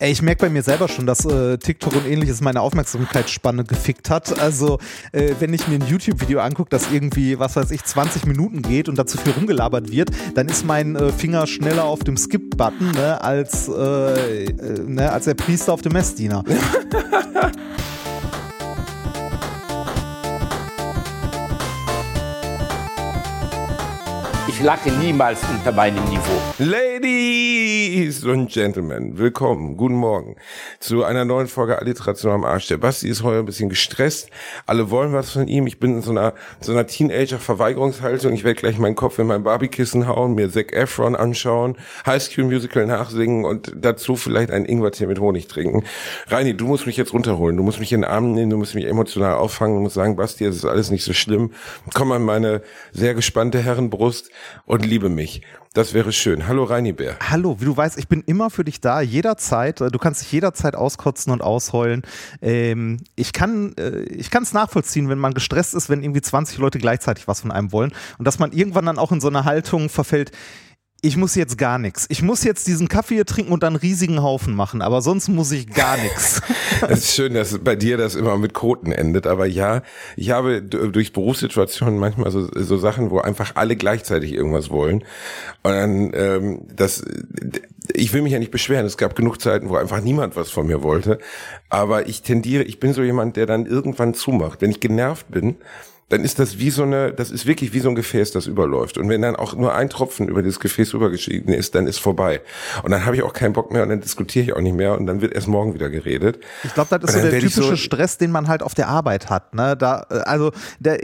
Ey, ich merke bei mir selber schon, dass äh, TikTok und ähnliches meine Aufmerksamkeitsspanne gefickt hat. Also, äh, wenn ich mir ein YouTube-Video angucke, das irgendwie, was weiß ich, 20 Minuten geht und dazu viel rumgelabert wird, dann ist mein äh, Finger schneller auf dem Skip-Button ne, als, äh, äh, ne, als der Priester auf dem Messdiener. Ich lache niemals unter meinem Niveau. Ladies und Gentlemen, willkommen, guten Morgen zu einer neuen Folge Alliteration am Arsch. Der Basti ist heute ein bisschen gestresst. Alle wollen was von ihm. Ich bin in so einer, so einer Teenager-Verweigerungshaltung. Ich werde gleich meinen Kopf in mein Barbiekissen hauen, mir Zac Efron anschauen, High School Musical nachsingen und dazu vielleicht einen Ingwertee mit Honig trinken. Reini, du musst mich jetzt runterholen. Du musst mich in den Arm nehmen, du musst mich emotional auffangen, du musst sagen, Basti, es ist alles nicht so schlimm. Komm an meine sehr gespannte Herrenbrust und liebe mich. Das wäre schön. Hallo Reini Bär. Hallo, wie du weißt, ich bin immer für dich da, jederzeit. Du kannst dich jederzeit auskotzen und ausheulen. Ähm, ich kann äh, ich kann es nachvollziehen, wenn man gestresst ist, wenn irgendwie 20 Leute gleichzeitig was von einem wollen und dass man irgendwann dann auch in so eine Haltung verfällt, ich muss jetzt gar nichts. Ich muss jetzt diesen Kaffee hier trinken und dann einen riesigen Haufen machen, aber sonst muss ich gar nichts. Es ist schön, dass bei dir das immer mit Koten endet, aber ja, ich habe durch Berufssituationen manchmal so, so Sachen, wo einfach alle gleichzeitig irgendwas wollen und dann ähm, das ich will mich ja nicht beschweren. Es gab genug Zeiten, wo einfach niemand was von mir wollte, aber ich tendiere, ich bin so jemand, der dann irgendwann zumacht, wenn ich genervt bin dann ist das wie so eine, das ist wirklich wie so ein Gefäß, das überläuft. Und wenn dann auch nur ein Tropfen über dieses Gefäß rübergeschieden ist, dann ist vorbei. Und dann habe ich auch keinen Bock mehr und dann diskutiere ich auch nicht mehr und dann wird erst morgen wieder geredet. Ich glaube, das ist so der typische so Stress, den man halt auf der Arbeit hat. Ne? Da, äh, also der,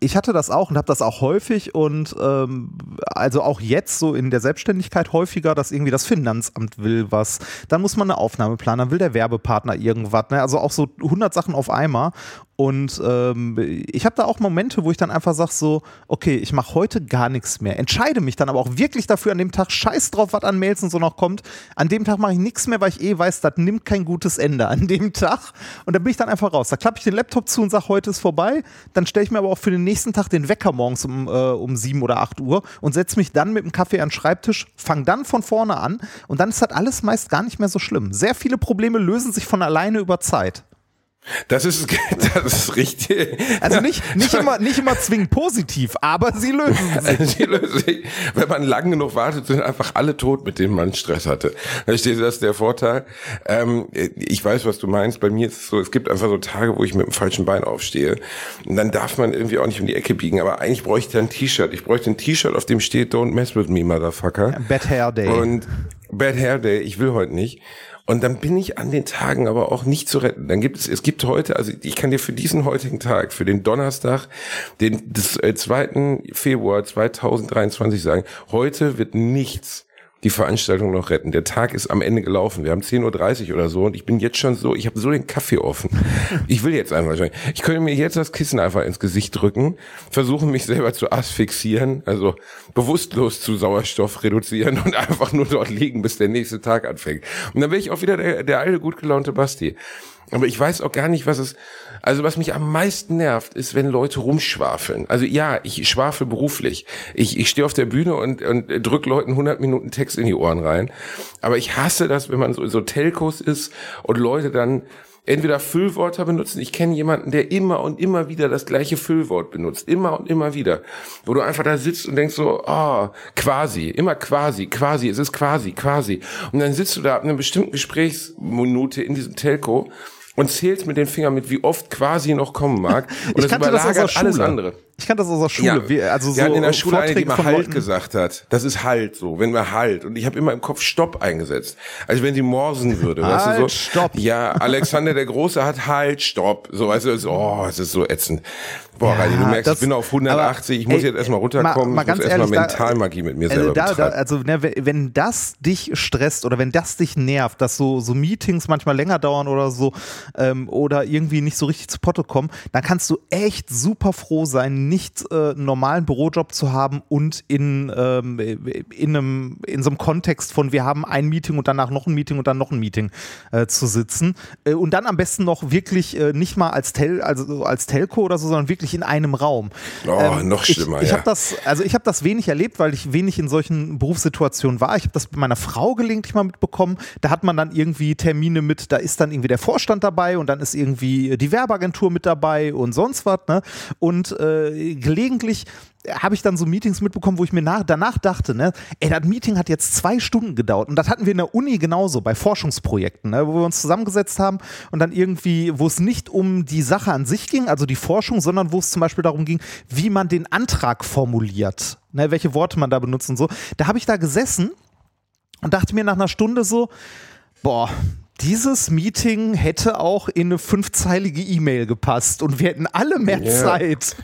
ich hatte das auch und habe das auch häufig und ähm, also auch jetzt so in der Selbstständigkeit häufiger, dass irgendwie das Finanzamt will was, dann muss man eine Aufnahme planen, dann will der Werbepartner irgendwas. Ne? Also auch so 100 Sachen auf einmal und ähm, ich habe da auch Momente, wo ich dann einfach sage so, okay, ich mache heute gar nichts mehr. Entscheide mich dann aber auch wirklich dafür an dem Tag, scheiß drauf, was an Mails und so noch kommt. An dem Tag mache ich nichts mehr, weil ich eh weiß, das nimmt kein gutes Ende an dem Tag. Und dann bin ich dann einfach raus. Da klappe ich den Laptop zu und sage, heute ist vorbei. Dann stelle ich mir aber auch für den nächsten Tag den Wecker morgens um, äh, um 7 oder 8 Uhr und setze mich dann mit dem Kaffee an den Schreibtisch, fange dann von vorne an und dann ist das alles meist gar nicht mehr so schlimm. Sehr viele Probleme lösen sich von alleine über Zeit. Das ist, das ist richtig. Also nicht, nicht, immer, nicht immer zwingend positiv, aber sie lösen sich. sie lösen sich. Wenn man lang genug wartet, sind einfach alle tot, mit denen man Stress hatte. Verstehst du, das ist der Vorteil. Ähm, ich weiß, was du meinst. Bei mir ist es so, es gibt einfach so Tage, wo ich mit dem falschen Bein aufstehe. Und dann darf man irgendwie auch nicht um die Ecke biegen. Aber eigentlich bräuchte ich ein T-Shirt. Ich bräuchte ein T-Shirt, auf dem steht, don't mess with me, motherfucker. Bad Hair Day. Und Bad Hair Day. Ich will heute nicht. Und dann bin ich an den Tagen aber auch nicht zu retten. Dann gibt es, es gibt heute, also ich kann dir für diesen heutigen Tag, für den Donnerstag, den des, äh, 2. Februar 2023 sagen, heute wird nichts die Veranstaltung noch retten. Der Tag ist am Ende gelaufen. Wir haben 10.30 Uhr oder so und ich bin jetzt schon so, ich habe so den Kaffee offen. Ich will jetzt einfach schon. Ich könnte mir jetzt das Kissen einfach ins Gesicht drücken, versuchen mich selber zu asphyxieren, also bewusstlos zu Sauerstoff reduzieren und einfach nur dort liegen, bis der nächste Tag anfängt. Und dann wäre ich auch wieder der, der alte, gut gelaunte Basti. Aber ich weiß auch gar nicht, was es, also was mich am meisten nervt, ist, wenn Leute rumschwafeln. Also ja, ich schwafel beruflich. Ich, ich stehe auf der Bühne und, und drück Leuten 100 Minuten Text in die Ohren rein. Aber ich hasse das, wenn man so, so Telcos ist und Leute dann entweder Füllwörter benutzen. Ich kenne jemanden, der immer und immer wieder das gleiche Füllwort benutzt. Immer und immer wieder. Wo du einfach da sitzt und denkst so, ah, oh, quasi, immer quasi, quasi, es ist quasi, quasi. Und dann sitzt du da ab einer bestimmten Gesprächsminute in diesem Telco und zählst mit den Fingern mit, wie oft quasi noch kommen mag. Und ich das überlagert das alles andere. Ich kannte das aus der Schule. Ja. Also so in der Schule Vorträge eine, die mal Halt Leuten. gesagt hat. Das ist Halt so, wenn wir Halt. Und ich habe immer im Kopf Stopp eingesetzt. Also wenn sie morsen würde. halt, weißt du, so, Stopp. Ja, Alexander der Große hat Halt, Stopp. So, weißt du, so, oh, es ist so ätzend. Boah, ja, Reini, du merkst, das, ich bin auf 180, ich muss ey, jetzt erstmal runterkommen, mal, mal ich muss erstmal Mentalmagie mit mir selber da, da, Also ne, wenn das dich stresst oder wenn das dich nervt, dass so, so Meetings manchmal länger dauern oder so ähm, oder irgendwie nicht so richtig zu Potte kommen, dann kannst du echt super froh sein, nicht äh, einen normalen Bürojob zu haben und in, ähm, in, einem, in so einem Kontext von wir haben ein Meeting und danach noch ein Meeting und dann noch ein Meeting äh, zu sitzen. Äh, und dann am besten noch wirklich äh, nicht mal als, Tel also als Telco oder so, sondern wirklich in einem Raum. Oh, ähm, noch schlimmer. Ich, ich ja. habe das, also ich habe das wenig erlebt, weil ich wenig in solchen Berufssituationen war. Ich habe das bei meiner Frau gelegentlich mal mitbekommen. Da hat man dann irgendwie Termine mit, da ist dann irgendwie der Vorstand dabei und dann ist irgendwie die Werbeagentur mit dabei und sonst was. Ne? Und äh, gelegentlich habe ich dann so Meetings mitbekommen, wo ich mir nach, danach dachte, ne, ey, das Meeting hat jetzt zwei Stunden gedauert und das hatten wir in der Uni genauso bei Forschungsprojekten, ne, wo wir uns zusammengesetzt haben und dann irgendwie, wo es nicht um die Sache an sich ging, also die Forschung, sondern wo es zum Beispiel darum ging, wie man den Antrag formuliert, ne, welche Worte man da benutzt und so. Da habe ich da gesessen und dachte mir nach einer Stunde so, boah, dieses Meeting hätte auch in eine fünfzeilige E-Mail gepasst und wir hätten alle mehr yeah. Zeit.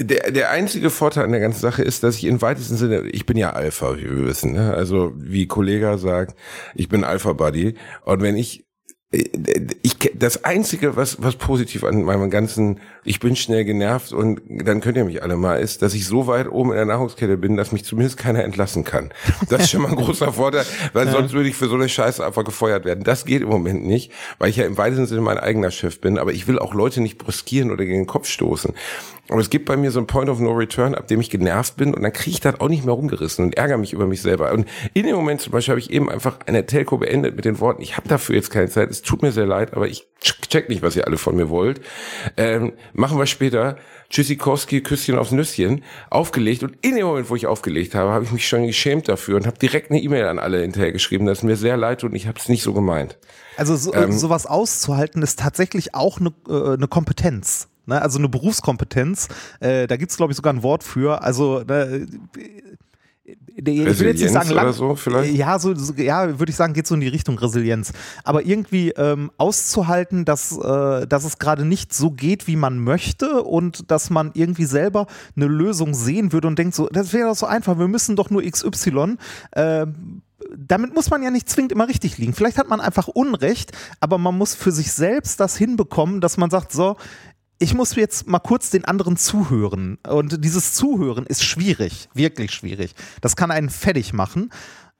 Der, der einzige Vorteil an der ganzen Sache ist, dass ich in weitesten Sinne, ich bin ja Alpha, wie wir wissen, ne? also wie Kollega sagt, ich bin Alpha Buddy und wenn ich ich das einzige was was positiv an meinem ganzen ich bin schnell genervt und dann könnt ihr mich alle mal ist dass ich so weit oben in der Nahrungskette bin dass mich zumindest keiner entlassen kann das ist schon mal ein großer Vorteil weil ja. sonst würde ich für so eine Scheiße einfach gefeuert werden das geht im Moment nicht weil ich ja im weitesten Sinne mein eigener Chef bin aber ich will auch Leute nicht brüskieren oder gegen den Kopf stoßen aber es gibt bei mir so ein Point of No Return, ab dem ich genervt bin und dann kriege ich das auch nicht mehr rumgerissen und ärgere mich über mich selber. Und in dem Moment zum Beispiel habe ich eben einfach eine Telco beendet mit den Worten, ich habe dafür jetzt keine Zeit, es tut mir sehr leid, aber ich check nicht, was ihr alle von mir wollt. Ähm, machen wir später. Tschüssikowski, Küsschen aufs Nüsschen, aufgelegt und in dem Moment, wo ich aufgelegt habe, habe ich mich schon geschämt dafür und habe direkt eine E-Mail an alle hinterher geschrieben, dass es mir sehr leid tut und ich habe es nicht so gemeint. Also so, ähm, sowas auszuhalten ist tatsächlich auch eine, äh, eine Kompetenz ne? also eine Berufskompetenz. Äh, da gibt es, glaube ich, sogar ein Wort für. Also ne, ich will jetzt nicht sagen, lang, so vielleicht? Ja, so, so ja, würde ich sagen, geht so in die Richtung Resilienz. Aber irgendwie ähm, auszuhalten, dass, äh, dass es gerade nicht so geht, wie man möchte und dass man irgendwie selber eine Lösung sehen würde und denkt so, das wäre doch so einfach, wir müssen doch nur XY. Äh, damit muss man ja nicht zwingend immer richtig liegen. Vielleicht hat man einfach Unrecht, aber man muss für sich selbst das hinbekommen, dass man sagt, so, ich muss jetzt mal kurz den anderen zuhören. Und dieses Zuhören ist schwierig, wirklich schwierig. Das kann einen fertig machen.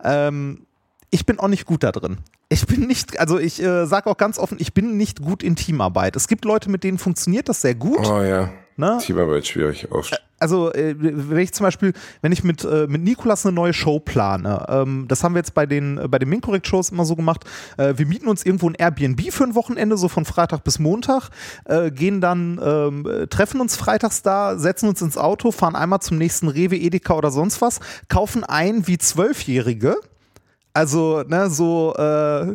Ähm, ich bin auch nicht gut da drin. Ich bin nicht, also ich äh, sage auch ganz offen, ich bin nicht gut in Teamarbeit. Es gibt Leute, mit denen funktioniert das sehr gut. Oh ja. Ne? Teamarbeit schwierig oft. Äh, also äh, wenn ich zum Beispiel, wenn ich mit, äh, mit Nikolas eine neue Show plane, ähm, das haben wir jetzt bei den, bei den Minkorrekt-Shows immer so gemacht, äh, wir mieten uns irgendwo ein Airbnb für ein Wochenende, so von Freitag bis Montag, äh, gehen dann, ähm, treffen uns freitags da, setzen uns ins Auto, fahren einmal zum nächsten Rewe, Edeka oder sonst was, kaufen ein wie Zwölfjährige, also ne, so äh,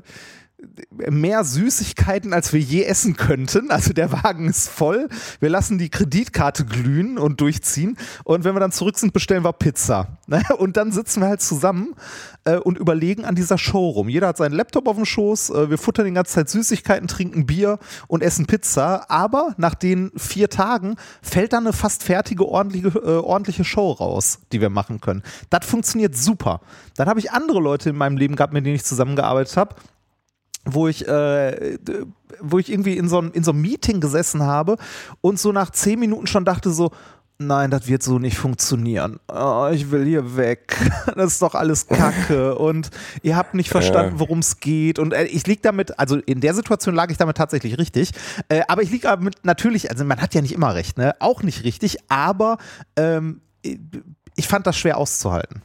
mehr Süßigkeiten, als wir je essen könnten. Also der Wagen ist voll. Wir lassen die Kreditkarte glühen und durchziehen. Und wenn wir dann zurück sind, bestellen wir Pizza. Und dann sitzen wir halt zusammen äh, und überlegen an dieser Show rum. Jeder hat seinen Laptop auf dem Schoß. Äh, wir futtern die ganze Zeit Süßigkeiten, trinken Bier und essen Pizza. Aber nach den vier Tagen fällt dann eine fast fertige, ordentliche, äh, ordentliche Show raus, die wir machen können. Das funktioniert super. Dann habe ich andere Leute in meinem Leben gehabt, mit denen ich zusammengearbeitet habe wo ich, äh, wo ich irgendwie in so, einem, in so einem Meeting gesessen habe und so nach zehn Minuten schon dachte so, nein, das wird so nicht funktionieren. Oh, ich will hier weg. Das ist doch alles Kacke und ihr habt nicht verstanden, worum es geht. Und äh, ich liege damit, also in der Situation lag ich damit tatsächlich richtig. Äh, aber ich liege damit natürlich, also man hat ja nicht immer recht, ne? Auch nicht richtig, aber ähm, ich fand das schwer auszuhalten.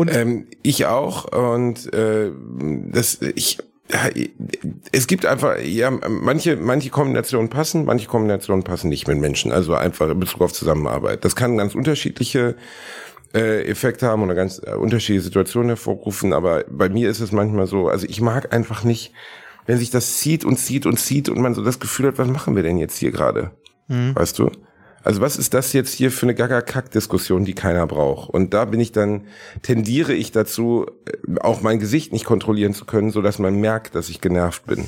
Und ähm, ich auch und äh, das ich es gibt einfach, ja, manche, manche Kombinationen passen, manche Kombinationen passen nicht mit Menschen. Also einfach in Bezug auf Zusammenarbeit. Das kann ganz unterschiedliche äh, Effekte haben oder ganz äh, unterschiedliche Situationen hervorrufen. Aber bei mir ist es manchmal so, also ich mag einfach nicht, wenn sich das zieht und zieht und zieht und man so das Gefühl hat, was machen wir denn jetzt hier gerade? Mhm. Weißt du? Also was ist das jetzt hier für eine Gaga-Kack-Diskussion, die keiner braucht? Und da bin ich dann, tendiere ich dazu, äh, auch mein Gesicht nicht kontrollieren zu können, so dass man merkt, dass ich genervt bin.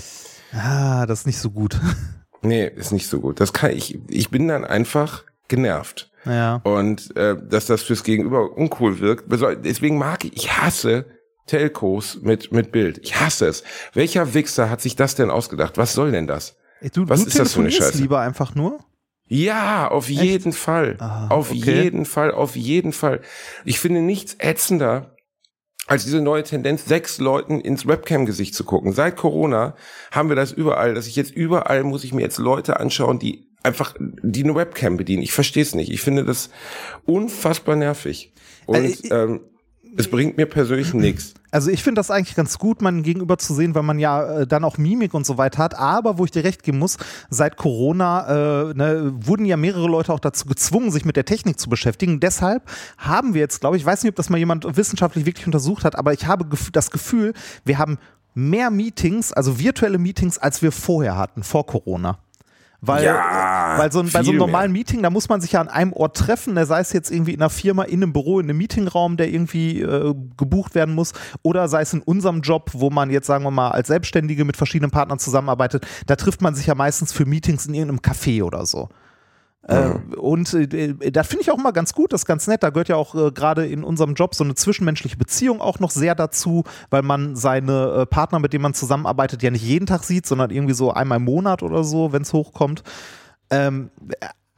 Ah, das ist nicht so gut. Nee, ist nicht so gut. Das kann ich, ich bin dann einfach genervt. Ja. Und äh, dass das fürs Gegenüber uncool wirkt. Deswegen mag ich, ich hasse Telcos mit, mit Bild. Ich hasse es. Welcher Wichser hat sich das denn ausgedacht? Was soll denn das? Du, Was du ist das für eine Scheiße? lieber einfach nur? Ja, auf Echt? jeden Fall. Ah, auf okay. jeden Fall, auf jeden Fall. Ich finde nichts ätzender, als diese neue Tendenz, sechs Leuten ins Webcam-Gesicht zu gucken. Seit Corona haben wir das überall, dass ich jetzt überall muss ich mir jetzt Leute anschauen, die einfach die eine Webcam bedienen. Ich verstehe es nicht. Ich finde das unfassbar nervig. Und Also ich- ähm, es bringt mir persönlich nichts. Also ich finde das eigentlich ganz gut, man gegenüber zu sehen, weil man ja äh, dann auch Mimik und so weiter hat. Aber wo ich dir recht geben muss, seit Corona äh, ne, wurden ja mehrere Leute auch dazu gezwungen, sich mit der Technik zu beschäftigen. Deshalb haben wir jetzt, glaube ich, ich weiß nicht, ob das mal jemand wissenschaftlich wirklich untersucht hat, aber ich habe gef- das Gefühl, wir haben mehr Meetings, also virtuelle Meetings, als wir vorher hatten, vor Corona. Weil, Ja, weil so ein, bei so einem mehr. normalen Meeting, da muss man sich ja an einem Ort treffen, ne, sei es jetzt irgendwie in einer Firma, in einem Büro, in einem Meetingraum, der irgendwie äh, gebucht werden muss, oder sei es in unserem Job, wo man jetzt, sagen wir mal, als Selbstständige mit verschiedenen Partnern zusammenarbeitet, da trifft man sich ja meistens für Meetings in irgendeinem Café oder so. Äh, und äh, das finde ich auch immer ganz gut, das ist ganz nett. Da gehört ja auch äh, gerade in unserem Job so eine zwischenmenschliche Beziehung auch noch sehr dazu, weil man seine äh, Partner, mit denen man zusammenarbeitet, ja nicht jeden Tag sieht, sondern irgendwie so einmal im Monat oder so, wenn es hochkommt. Ähm,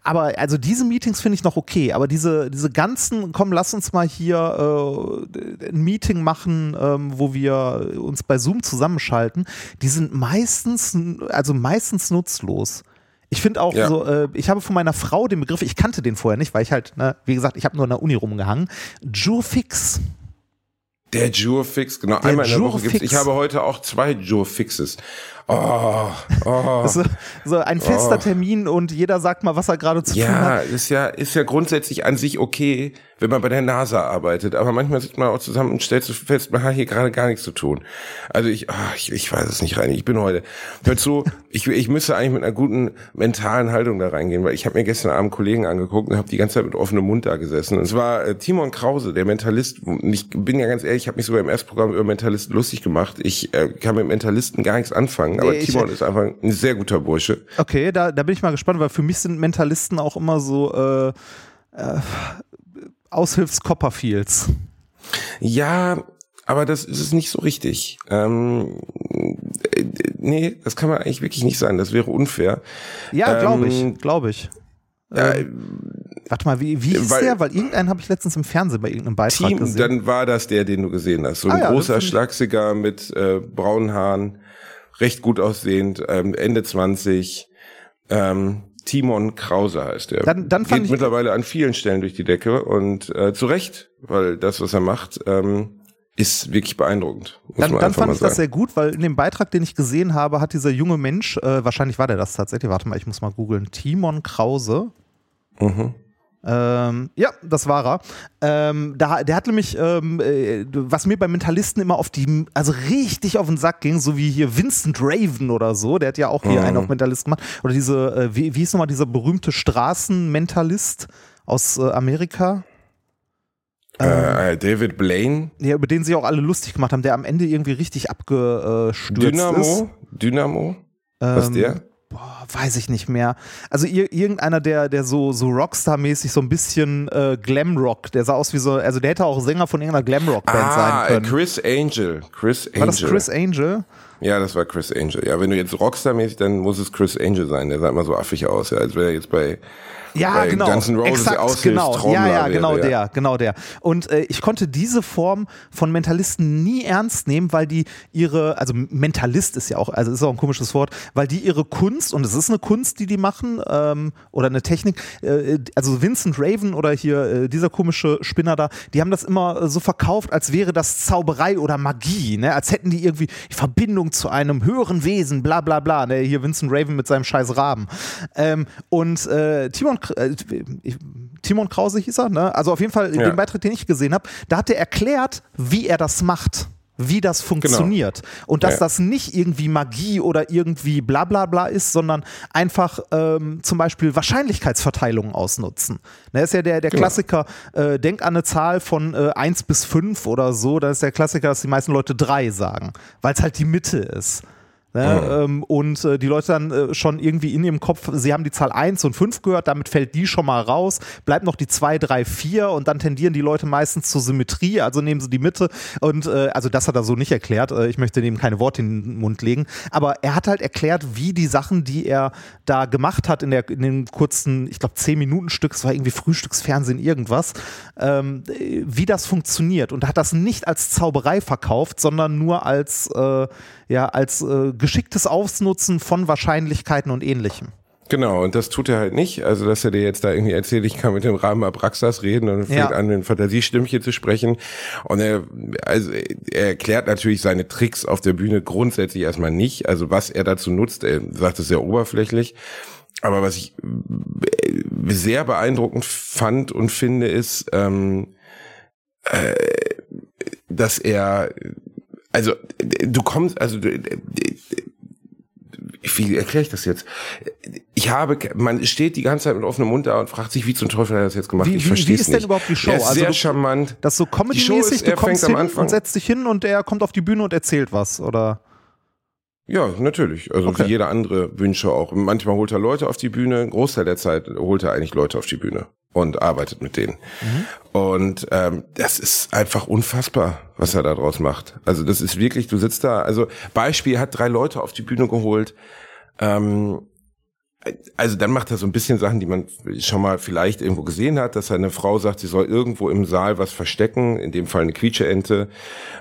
aber also diese Meetings finde ich noch okay, aber diese, diese ganzen, komm, lass uns mal hier äh, ein Meeting machen, ähm, wo wir uns bei Zoom zusammenschalten, die sind meistens, also meistens nutzlos. Ich finde auch Ja. so, äh, ich habe von meiner Frau den Begriff, ich kannte den vorher nicht, weil ich halt, ne, wie gesagt, ich habe nur an der Uni rumgehangen. Jurfix. Der Jurfix, genau. Der einmal in der Woche Jurfix. gibt's. Ich habe heute auch zwei Jurfixes. Oh, oh. Ist so ein fester Termin und jeder sagt mal, was er gerade zu tun Ja, hat. ist ja, ist ja grundsätzlich an sich okay, wenn man bei der NASA arbeitet. Aber manchmal sitzt man auch zusammen und stellt so fest, man hat hier gerade gar nichts zu tun. Also ich, ah, ich, ich weiß es nicht rein. Ich bin heute, hört so, ich, ich müsste eigentlich mit einer guten mentalen Haltung da reingehen, weil ich habe mir gestern Abend Kollegen angeguckt und habe die ganze Zeit mit offenem Mund da gesessen. Und es war äh, Timon Krause, der Mentalist. Und ich bin ja ganz ehrlich, ich habe mich sogar im ersten Programm über Mentalisten lustig gemacht. Ich äh, kann mit Mentalisten gar nichts anfangen. Aber Nee, ich- Timon ist einfach ein sehr guter Bursche. Okay, da, da bin ich mal gespannt, weil für mich sind Mentalisten auch immer so äh, äh, Aushilfs-Copperfields. Ja, aber das ist es nicht so richtig. Ähm, äh, nee, das kann man eigentlich wirklich nicht sein. Das wäre unfair. Ja, glaube Ähm, ich, glaube ich. Ja, Warte mal, wie, wie hieß weil- der? Weil irgendeinen habe ich letztens im Fernsehen bei irgendeinem Beitrag Team, gesehen. dann war das der, den du gesehen hast. So ein Ah ja, großer, ich- schlagsiger mit äh, braunen Haaren, recht gut aussehend, ähm, Ende 20. Ähm, Timon Krause heißt er. Dann- dann fand Geht ich- mittlerweile an vielen Stellen durch die Decke und äh, zu Recht, weil das, was er macht, ähm, ist wirklich beeindruckend. Dann dann fand ich das sehr gut, weil in dem Beitrag, den ich gesehen habe, hat dieser junge Mensch, äh, wahrscheinlich war der das tatsächlich, warte mal, ich muss mal googeln, Timon Krause. Mhm. Ähm, ja, das war er. Ähm, da, der hat nämlich, ähm, äh, was mir bei Mentalisten immer auf die, also richtig auf den Sack ging, so wie hier Vincent Raven oder so, der hat ja auch hier Mhm. einen auf Mentalist gemacht. Oder diese, äh, wie, wie hieß nochmal dieser berühmte Straßenmentalist aus äh, Amerika? Äh, äh, David Blaine, Ja, über den sie auch alle lustig gemacht haben, der am Ende irgendwie richtig abgestürzt ist. Dynamo, Dynamo, was Ähm, der? Boah, weiß ich nicht mehr. Also ir irgendeiner, der, der so, so Rockstar-mäßig so ein bisschen äh, Glamrock, der sah aus wie so, also der hätte auch Sänger von irgendeiner Glamrock-Band Ah, sein können. Chris Angel. Chris Angel. War das Chris Angel? Ja, das war Chris Angel. Ja, wenn du jetzt Rockstar-mäßig, dann muss es Chris Angel sein. Der sah immer so affig aus, ja, als wäre er jetzt bei, Ja, bei genau. Guns N' Roses Exakt, genau. Aushilfstrommler Ja, ja, wäre, genau ja. der, genau der. Und äh, ich konnte diese Form von Mentalisten nie ernst nehmen, weil die ihre, also Mentalist ist ja auch, also ist auch ein komisches Wort, weil die ihre Kunst, und es ist eine Kunst, die die machen, ähm, oder eine Technik, äh, also Vincent Raven oder hier äh, dieser komische Spinner da, die haben das immer äh, so verkauft, als wäre das Zauberei oder Magie, ne? als hätten die irgendwie die Verbindung zu einem höheren Wesen, bla bla bla. Ne? Hier Vincent Raven mit seinem scheiß Raben. Ähm, und äh, Timon, Timon Krause hieß er, ne? also auf jeden Fall Ja. dem Beitrag, den ich gesehen habe, da hat er erklärt, wie er das macht. Wie das funktioniert. Und dass Ja. das nicht irgendwie Magie oder irgendwie bla bla bla ist, sondern einfach ähm, zum Beispiel Wahrscheinlichkeitsverteilungen ausnutzen. Ne, ist ja der, der Genau. Klassiker, äh, denk an eine Zahl von äh, 1 bis 5 oder so, da ist der Klassiker, dass die meisten Leute 3 sagen, weil es halt die Mitte ist. Ne? Mhm. und äh, die Leute dann äh, schon irgendwie in ihrem Kopf, sie haben die Zahl 1 und 5 gehört, damit fällt die schon mal raus, bleibt noch die 2, 3, 4 und dann tendieren die Leute meistens zur Symmetrie, also nehmen sie die Mitte und äh, also das hat er so nicht erklärt, äh, ich möchte dem keine Worte in den Mund legen, aber er hat halt erklärt, wie die Sachen, die er da gemacht hat in, der, in dem kurzen, ich glaube 10 Minuten Stück, es war irgendwie Frühstücksfernsehen irgendwas, ähm, wie das funktioniert und hat das nicht als Zauberei verkauft, sondern nur als, äh, ja, als äh, geschicktes Ausnutzen von Wahrscheinlichkeiten und ähnlichem. Genau, und das tut er halt nicht. Also, dass er dir jetzt da irgendwie erzählt, ich kann mit dem Rahmen Abraxas reden und fängt ja. an, ein Fantasiestimmchen zu sprechen. Und er, also, er erklärt natürlich seine Tricks auf der Bühne grundsätzlich erstmal nicht. Also, was er dazu nutzt, er sagt es sehr oberflächlich. Aber was ich äh, sehr beeindruckend fand und finde, ist, ähm, äh, dass er also du kommst, also wie erkläre ich das jetzt? Ich habe, man steht die ganze Zeit mit offenem Mund da und fragt sich, wie zum Teufel hat er das jetzt gemacht? Wie, ich verstehe. Wie ist denn überhaupt die Show? Er ist also sehr du, charmant. Das ist so comedy-mäßig, du kommst hin und setzt dich hin und er kommt auf die Bühne und erzählt was, oder? Ja, natürlich. Also okay. wie jeder andere Wünsche auch. Manchmal holt er Leute auf die Bühne, ein Großteil der Zeit holt er eigentlich Leute auf die Bühne und arbeitet mit denen. Mhm. Und ähm, das ist einfach unfassbar, was er da draus macht. Also das ist wirklich, du sitzt da, also Beispiel hat drei Leute auf die Bühne geholt. Ähm, also dann macht er so ein bisschen Sachen, die man schon mal vielleicht irgendwo gesehen hat, dass eine Frau sagt, sie soll irgendwo im Saal was verstecken, in dem Fall eine Quietscheente.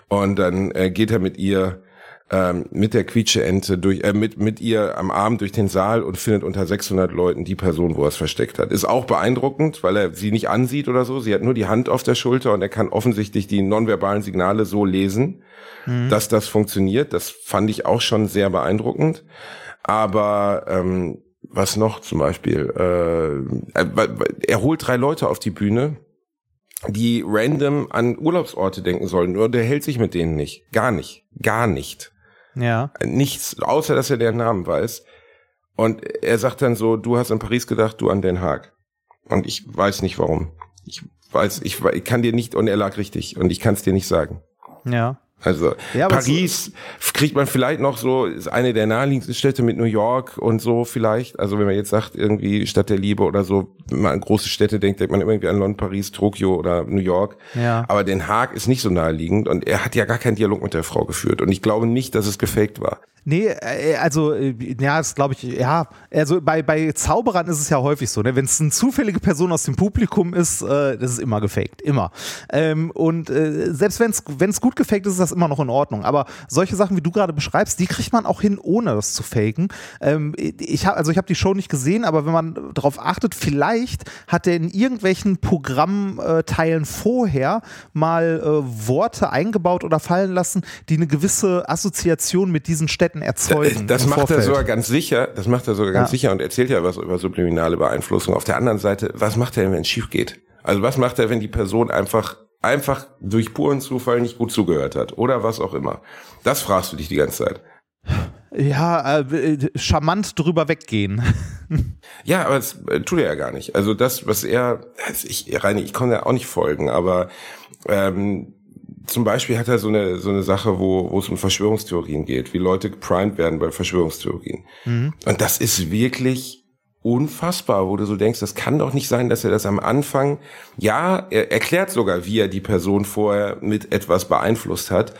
Und dann äh, geht er mit ihr ähm, mit der Quietscheente durch, äh, mit, mit ihr am Arm durch den Saal und findet unter 600 Leuten die Person, wo er es versteckt hat. Ist auch beeindruckend, weil er sie nicht ansieht oder so. Sie hat nur die Hand auf der Schulter und er kann offensichtlich die nonverbalen Signale so lesen, mhm. dass das funktioniert. Das fand ich auch schon sehr beeindruckend. Aber ähm, was noch zum Beispiel? Äh, er holt drei Leute auf die Bühne, die random an Urlaubsorte denken sollen. Nur der hält sich mit denen nicht. Gar nicht. Gar nicht. Ja. Nichts, außer dass er deren Namen weiß. Und er sagt dann so, du hast an Paris gedacht, du an Den Haag. Und ich weiß nicht warum. Ich weiß, ich, ich kann dir nicht, und er lag richtig, und ich kann es dir nicht sagen. Ja. Also ja, Paris so kriegt man vielleicht noch so, ist eine der naheliegendsten Städte mit New York und so vielleicht. Also wenn man jetzt sagt, irgendwie Stadt der Liebe oder so, wenn man an große Städte denkt, denkt man irgendwie an London, Paris, Tokio oder New York. Ja. Aber Den Haag ist nicht so naheliegend und er hat ja gar keinen Dialog mit der Frau geführt. Und ich glaube nicht, dass es gefaked war. Nee, äh, also, äh, ja, das glaube ich, ja, also bei, bei Zauberern ist es ja häufig so, ne? wenn es eine zufällige Person aus dem Publikum ist, äh, das ist immer gefaked, immer. Ähm, und äh, selbst wenn es gut gefaked ist, ist das immer noch in Ordnung. Aber solche Sachen, wie du gerade beschreibst, die kriegt man auch hin, ohne das zu faken. Ähm, ich habe also ich habe die Show nicht gesehen, aber wenn man darauf achtet, vielleicht hat er in irgendwelchen Programmteilen vorher mal äh, Worte eingebaut oder fallen lassen, die eine gewisse Assoziation mit diesen Städten erzeugen. Das macht Vorfeld. er sogar ganz sicher. Das macht er sogar ganz ja. sicher und erzählt ja was über subliminale Beeinflussung. Auf der anderen Seite, was macht er, wenn es schief geht? Also was macht er, wenn die Person einfach einfach durch puren Zufall nicht gut zugehört hat oder was auch immer. Das fragst du dich die ganze Zeit. Ja, äh, charmant drüber weggehen. ja, aber das äh, tut er ja gar nicht. Also das, was er, also ich, rein, ich konnte ja auch nicht folgen, aber ähm, zum Beispiel hat er so eine, so eine Sache, wo, wo es um Verschwörungstheorien geht, wie Leute geprimed werden bei Verschwörungstheorien. Mhm. Und das ist wirklich unfassbar, wo du so denkst, das kann doch nicht sein, dass er das am Anfang, ja, er erklärt sogar, wie er die Person vorher mit etwas beeinflusst hat.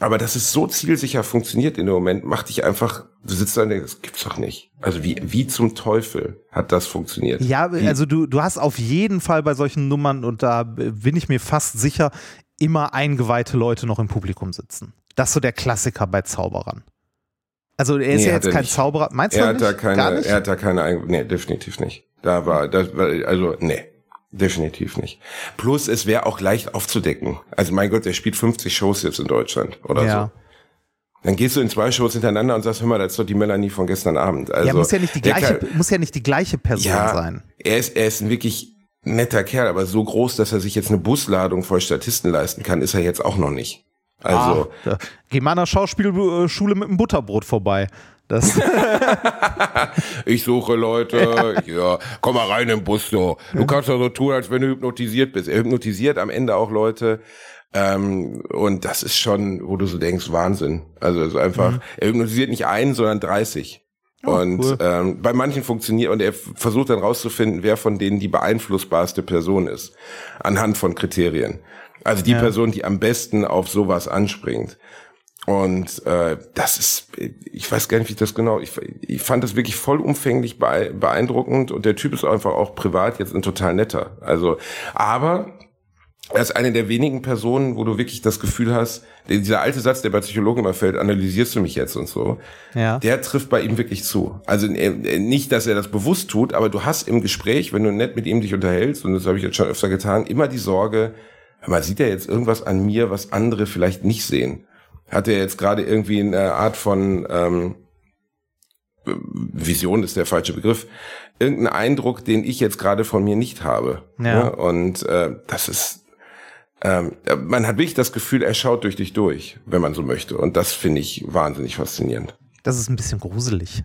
Aber dass es so zielsicher funktioniert in dem Moment, macht dich einfach, du sitzt da und denkst, das gibt's doch nicht. Also wie, wie zum Teufel hat das funktioniert? Ja, also du, du hast auf jeden Fall bei solchen Nummern, und da bin ich mir fast sicher, immer eingeweihte Leute noch im Publikum sitzen. Das ist so der Klassiker bei Zauberern. Also er ist nee, ja jetzt kein nicht. Zauberer. Meinst er du hat Da keine, Er hat da keine, nee, definitiv nicht. Da war, das war, also, nee. Definitiv nicht. Plus, es wäre auch leicht aufzudecken. Also mein Gott, der spielt 50 Shows jetzt in Deutschland oder ja. so. Dann gehst du in zwei Shows hintereinander und sagst, hör mal, das ist doch die Melanie von gestern Abend. Also, ja, muss ja nicht die gleiche, kann, muss ja nicht die gleiche Person ja, sein. Er ist, er ist ein wirklich netter Kerl, aber so groß, dass er sich jetzt eine Busladung voll Statisten leisten kann, ist er jetzt auch noch nicht. Also. Ah, geh mal an der Schauspielschule mit einem Butterbrot vorbei. Das ich suche Leute, ja. komm mal rein im Bus so. Du kannst doch so tun, als wenn du hypnotisiert bist. Er hypnotisiert am Ende auch Leute. Ähm, und das ist schon, wo du so denkst, Wahnsinn. Also, also einfach, mhm. er hypnotisiert nicht einen, sondern 30. Oh, und cool. ähm, bei manchen funktioniert und er versucht dann rauszufinden, wer von denen die beeinflussbarste Person ist, anhand von Kriterien. Also die ja. Person, die am besten auf sowas anspringt. Und äh, das ist, ich weiß gar nicht, wie ich das genau, ich, ich fand das wirklich vollumfänglich beeindruckend und der Typ ist einfach auch privat jetzt ein total netter. Also, aber er ist eine der wenigen Personen, wo du wirklich das Gefühl hast, dieser alte Satz, der bei Psychologen immer fällt, analysierst du mich jetzt und so, ja. der trifft bei ihm wirklich zu. Also nicht, dass er das bewusst tut, aber du hast im Gespräch, wenn du nett mit ihm dich unterhältst, und das habe ich jetzt schon öfter getan, immer die Sorge, man sieht ja jetzt irgendwas an mir, was andere vielleicht nicht sehen hat er jetzt gerade irgendwie eine Art von ähm, Vision ist der falsche Begriff, irgendeinen Eindruck, den ich jetzt gerade von mir nicht habe. Ja. ja und äh, das ist, ähm, man hat wirklich das Gefühl, er schaut durch dich durch, wenn man so möchte. Und das finde ich wahnsinnig faszinierend. Das ist ein bisschen gruselig.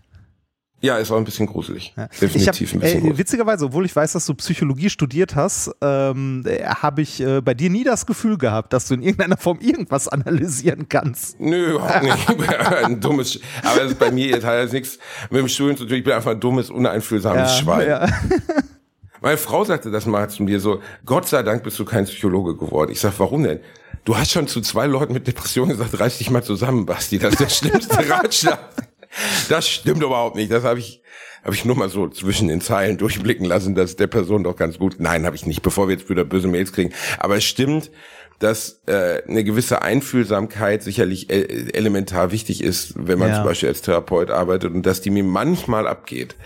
Ja, ist auch ein bisschen gruselig. Ja. Definitiv hab, ein bisschen äh, gruselig. Witzigerweise, obwohl ich weiß, dass du Psychologie studiert hast, ähm, habe ich äh, bei dir nie das Gefühl gehabt, dass du in irgendeiner Form irgendwas analysieren kannst. Nö, überhaupt nicht. ein dummes, aber das ist bei mir jetzt halt nichts mit dem Studium zu tun. Ich bin einfach ein dummes, uneinfühlsames ja, Schwein. Ja. Meine Frau sagte das mal zu mir so, Gott sei Dank bist du kein Psychologe geworden. Ich sag, warum denn? Du hast schon zu zwei Leuten mit Depressionen gesagt, reiß dich mal zusammen, Basti. Das ist der schlimmste Ratschlag. Das stimmt überhaupt nicht. Das habe ich, habe ich nur mal so zwischen den Zeilen durchblicken lassen, dass der Person doch ganz gut. Nein, habe ich nicht, bevor wir jetzt wieder böse Mails kriegen. Aber es stimmt, dass äh, eine gewisse Einfühlsamkeit sicherlich e elementar wichtig ist, wenn man ja. zum Beispiel als Therapeut arbeitet und dass die mir manchmal abgeht.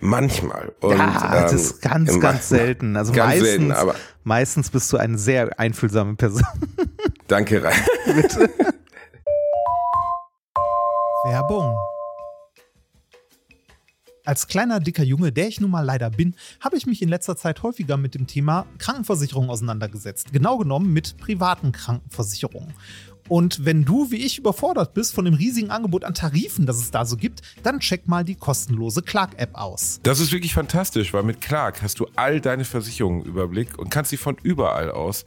Manchmal. Und, ja, das ähm, ist ganz, immer, ganz selten. Also ganz meistens, selten, aber meistens bist du eine sehr einfühlsame Person. Danke, Rein. Bitte. Werbung. Als kleiner, dicker Junge, der ich nun mal leider bin, habe ich mich in letzter Zeit häufiger mit dem Thema Krankenversicherung auseinandergesetzt. Genau genommen mit privaten Krankenversicherungen. Und wenn du wie ich überfordert bist von dem riesigen Angebot an Tarifen, das es da so gibt, dann check mal die kostenlose Clark-App aus. Das ist wirklich fantastisch, weil mit Clark hast du all deine Versicherungen im Überblick und kannst sie von überall aus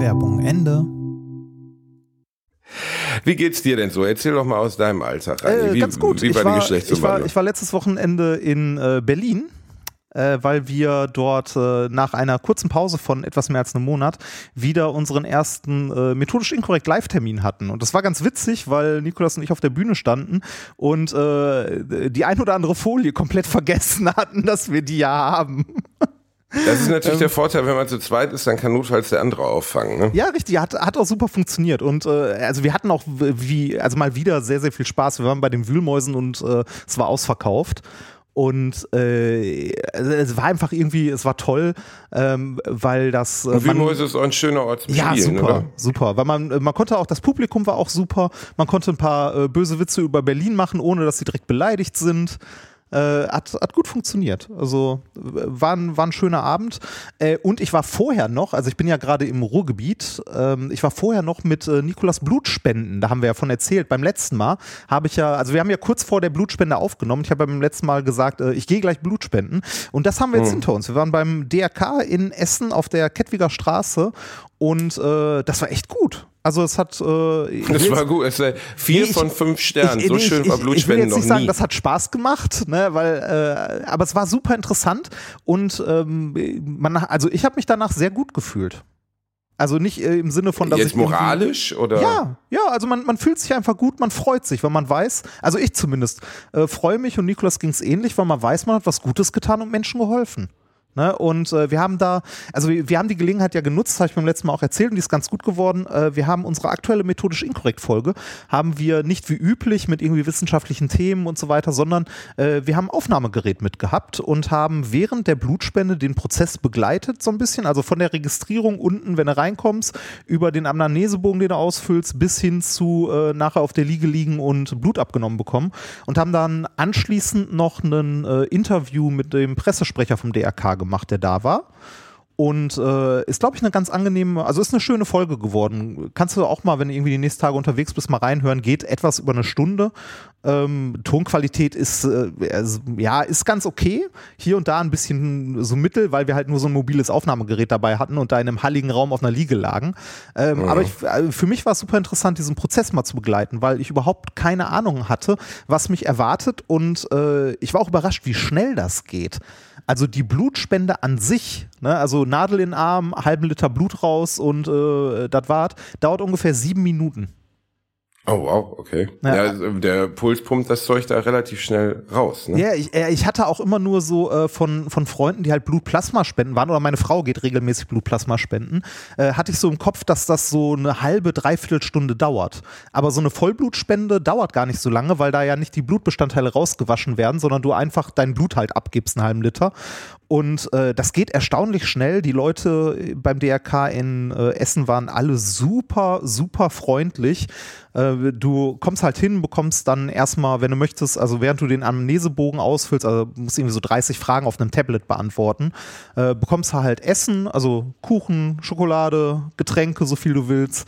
Werbung Ende. Wie geht's dir denn so? Erzähl doch mal aus deinem Alltag. Äh, wie, ganz gut. Wie war, war die Geschlechtsumwandlung? Ich war, ich war letztes Wochenende in äh, Berlin äh, weil wir dort äh, nach einer kurzen Pause von etwas mehr als einem Monat wieder unseren ersten äh, methodisch inkorrekt Live-Termin hatten. Und das war ganz witzig, weil Nikolas und ich auf der Bühne standen und äh, die ein oder andere Folie komplett vergessen hatten, dass wir die ja haben. Das ist natürlich ähm, der Vorteil, wenn man zu zweit ist, dann kann notfalls der andere auffangen. Ne? Ja, richtig, hat, hat auch super funktioniert. Und äh, also wir hatten auch wie, also mal wieder sehr, sehr viel Spaß. Wir waren bei den Wühlmäusen und äh, es war ausverkauft. Und äh, es war einfach irgendwie, es war toll, ähm, weil das. Äh, Wühlmäuse ist auch ein schöner Ort zum ja, Spielen, super, oder? super. Weil man, man konnte auch, das Publikum war auch super. Man konnte ein paar äh, böse Witze über Berlin machen, ohne dass sie direkt beleidigt sind. Äh, hat, hat gut funktioniert. Also war ein, war ein schöner Abend. Äh, und ich war vorher noch, also ich bin ja gerade im Ruhrgebiet, ähm, ich war vorher noch mit äh, Nikolas Blutspenden, da haben wir ja von erzählt. Beim letzten Mal habe ich ja, also wir haben ja kurz vor der Blutspende aufgenommen. Ich habe beim letzten Mal gesagt, äh, ich gehe gleich Blutspenden. Und das haben wir jetzt mhm. hinter uns. Wir waren beim DRK in Essen auf der Kettwiger Straße und äh, das war echt gut. Also es hat. Äh, das war gut. Es war vier nee, von fünf Sternen. Ich, so schön war Blutspenden Ich will jetzt nicht sagen, das hat Spaß gemacht, ne, weil, äh, aber es war super interessant und ähm, man, also ich habe mich danach sehr gut gefühlt. Also nicht äh, im Sinne von, dass Jetzt ich moralisch oder? Ja, ja, also man, man fühlt sich einfach gut, man freut sich, weil man weiß, also ich zumindest, äh, freue mich und Nikolas ging es ähnlich, weil man weiß, man hat was Gutes getan und Menschen geholfen. Ne? Und äh, wir haben da, also wir, wir haben die Gelegenheit ja genutzt, habe ich beim letzten Mal auch erzählt und die ist ganz gut geworden. Äh, wir haben unsere aktuelle methodisch inkorrekt Folge, haben wir nicht wie üblich mit irgendwie wissenschaftlichen Themen und so weiter, sondern äh, wir haben Aufnahmegerät mitgehabt und haben während der Blutspende den Prozess begleitet so ein bisschen, also von der Registrierung unten, wenn du reinkommst, über den Amnesebogen, den du ausfüllst, bis hin zu äh, nachher auf der Liege liegen und Blut abgenommen bekommen und haben dann anschließend noch ein äh, Interview mit dem Pressesprecher vom DRK gemacht, der da war. Und äh, ist, glaube ich, eine ganz angenehme, also ist eine schöne Folge geworden. Kannst du auch mal, wenn du irgendwie die nächsten Tage unterwegs bist, mal reinhören. Geht etwas über eine Stunde. Ähm, Tonqualität ist, äh, ja, ist ganz okay. Hier und da ein bisschen so mittel, weil wir halt nur so ein mobiles Aufnahmegerät dabei hatten und da in einem halligen Raum auf einer Liege lagen. Ähm, ja. Aber ich, äh, für mich war es super interessant, diesen Prozess mal zu begleiten, weil ich überhaupt keine Ahnung hatte, was mich erwartet. Und äh, ich war auch überrascht, wie schnell das geht. Also die Blutspende an sich, ne, also Nadel in den Arm, halben Liter Blut raus und äh, das war's, dauert ungefähr sieben Minuten. Oh wow, okay. Ja. ja. Also der Puls pumpt das Zeug da relativ schnell raus. Ne? Ja, ich, ich hatte auch immer nur so äh, von, von Freunden, die halt Blutplasma spenden waren, oder meine Frau geht regelmäßig Blutplasma spenden, äh, hatte ich so im Kopf, dass das so eine halbe, dreiviertel Stunde dauert. Aber so eine Vollblutspende dauert gar nicht so lange, weil da ja nicht die Blutbestandteile rausgewaschen werden, sondern du einfach dein Blut halt abgibst, einen halben Liter. Und äh, das geht erstaunlich schnell. Die Leute beim DRK in äh, Essen waren alle super, super freundlich. Äh, du kommst halt hin, bekommst dann erstmal, wenn du möchtest, also während du den Amnesebogen ausfüllst, also musst irgendwie so 30 Fragen auf einem Tablet beantworten, äh, bekommst halt Essen, also Kuchen, Schokolade, Getränke, so viel du willst.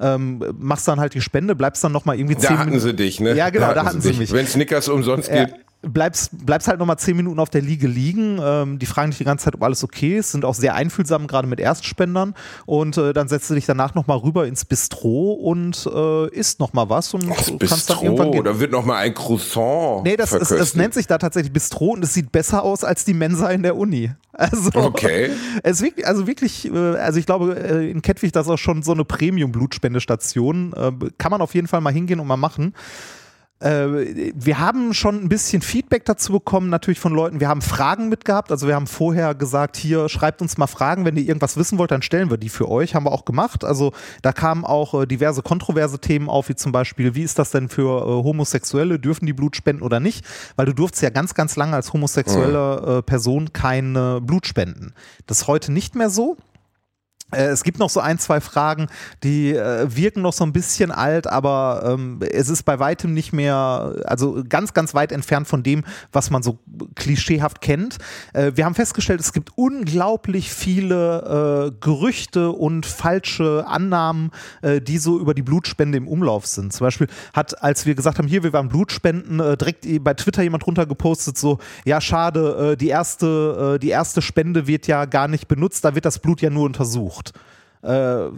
Ähm, machst dann halt die Spende, bleibst dann nochmal irgendwie zehn Minuten. Da hatten sie dich, ne? Ja, genau, da, da hatten sie, sie mich. Wenn Snickers umsonst geht bleibst, bleibst halt nochmal zehn Minuten auf der Liege liegen. Ähm, die fragen dich die ganze Zeit, ob alles okay ist, sind auch sehr einfühlsam, gerade mit Erstspendern. Und äh, dann setzt du dich danach nochmal rüber ins Bistro und äh, isst nochmal was und Ach, kannst dann irgendwann gehen. Oder wird nochmal ein Croissant. Nee, das, ist, es nennt sich da tatsächlich Bistro und es sieht besser aus als die Mensa in der Uni. Also, okay. Es wirklich, also wirklich, äh, also ich glaube, äh, in Kettwig das ist auch schon so eine Premium-Blutspendestation. Äh, kann man auf jeden Fall mal hingehen und mal machen. Äh, wir haben schon ein bisschen Feedback dazu bekommen, natürlich von Leuten. Wir haben Fragen mitgehabt. Also wir haben vorher gesagt, hier schreibt uns mal Fragen, wenn ihr irgendwas wissen wollt, dann stellen wir die für euch. Haben wir auch gemacht. Also da kamen auch äh, diverse kontroverse Themen auf, wie zum Beispiel, wie ist das denn für äh, Homosexuelle? Dürfen die Blut spenden oder nicht? Weil du durftest ja ganz, ganz lange als homosexuelle äh, Person kein Blut spenden. Das ist heute nicht mehr so. Äh, es gibt noch so ein, zwei Fragen, die äh, wirken noch so ein bisschen alt, aber ähm, es ist bei weitem nicht mehr, also ganz, ganz weit entfernt von dem, was man so klischeehaft kennt. Äh, wir haben festgestellt, es gibt unglaublich viele äh, Gerüchte und falsche Annahmen, äh, die so über die Blutspende im Umlauf sind. Zum Beispiel hat, als wir gesagt haben, hier, wir waren Blutspenden, äh, direkt bei Twitter jemand runtergepostet, so, ja, schade, die erste, die erste Spende wird ja gar nicht benutzt, da wird das Blut ja nur untersucht gesucht. Äh,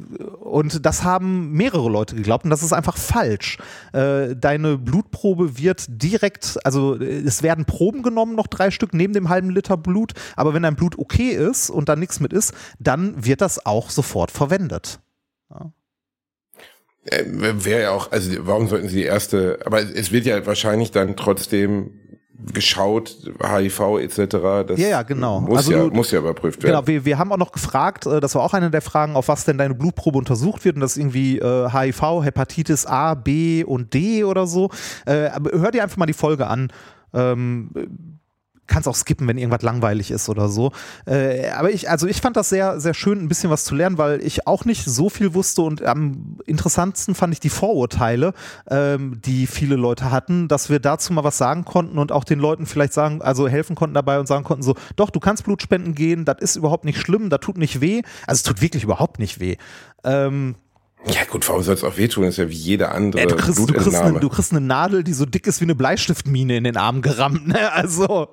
und das haben mehrere Leute geglaubt und das ist einfach falsch. Äh, deine Blutprobe wird direkt, also es werden Proben genommen, noch drei Stück neben dem halben Liter Blut, aber wenn dein Blut okay ist und da nichts mit ist, dann wird das auch sofort verwendet. Ja. Äh, Wäre ja auch, also warum sollten sie die erste, aber es wird ja wahrscheinlich dann trotzdem geschaut, HIV etc. Das ja, ja, genau. Muss, also ja, du, muss ja überprüft werden. Genau, wir, wir haben auch noch gefragt, äh, das war auch eine der Fragen, auf was denn deine Blutprobe untersucht wird und das ist irgendwie äh, HIV, Hepatitis A, B und D oder so. Äh, hör dir einfach mal die Folge an. Ähm, kannst auch skippen, wenn irgendwas langweilig ist oder so. Äh, aber ich, also ich fand das sehr, sehr schön, ein bisschen was zu lernen, weil ich auch nicht so viel wusste und am interessantesten fand ich die Vorurteile, ähm, die viele Leute hatten, dass wir dazu mal was sagen konnten und auch den Leuten vielleicht sagen, also helfen konnten dabei und sagen konnten so, doch, du kannst Blutspenden gehen, das ist überhaupt nicht schlimm, das tut nicht weh. Also es tut wirklich überhaupt nicht weh. Ähm, Ja gut, warum soll es auch wehtun? Das ist ja wie jede andere ja, du, kriegst, du, kriegst eine, du kriegst eine Nadel, die so dick ist wie eine Bleistiftmine in den Arm gerammt. Ne? Also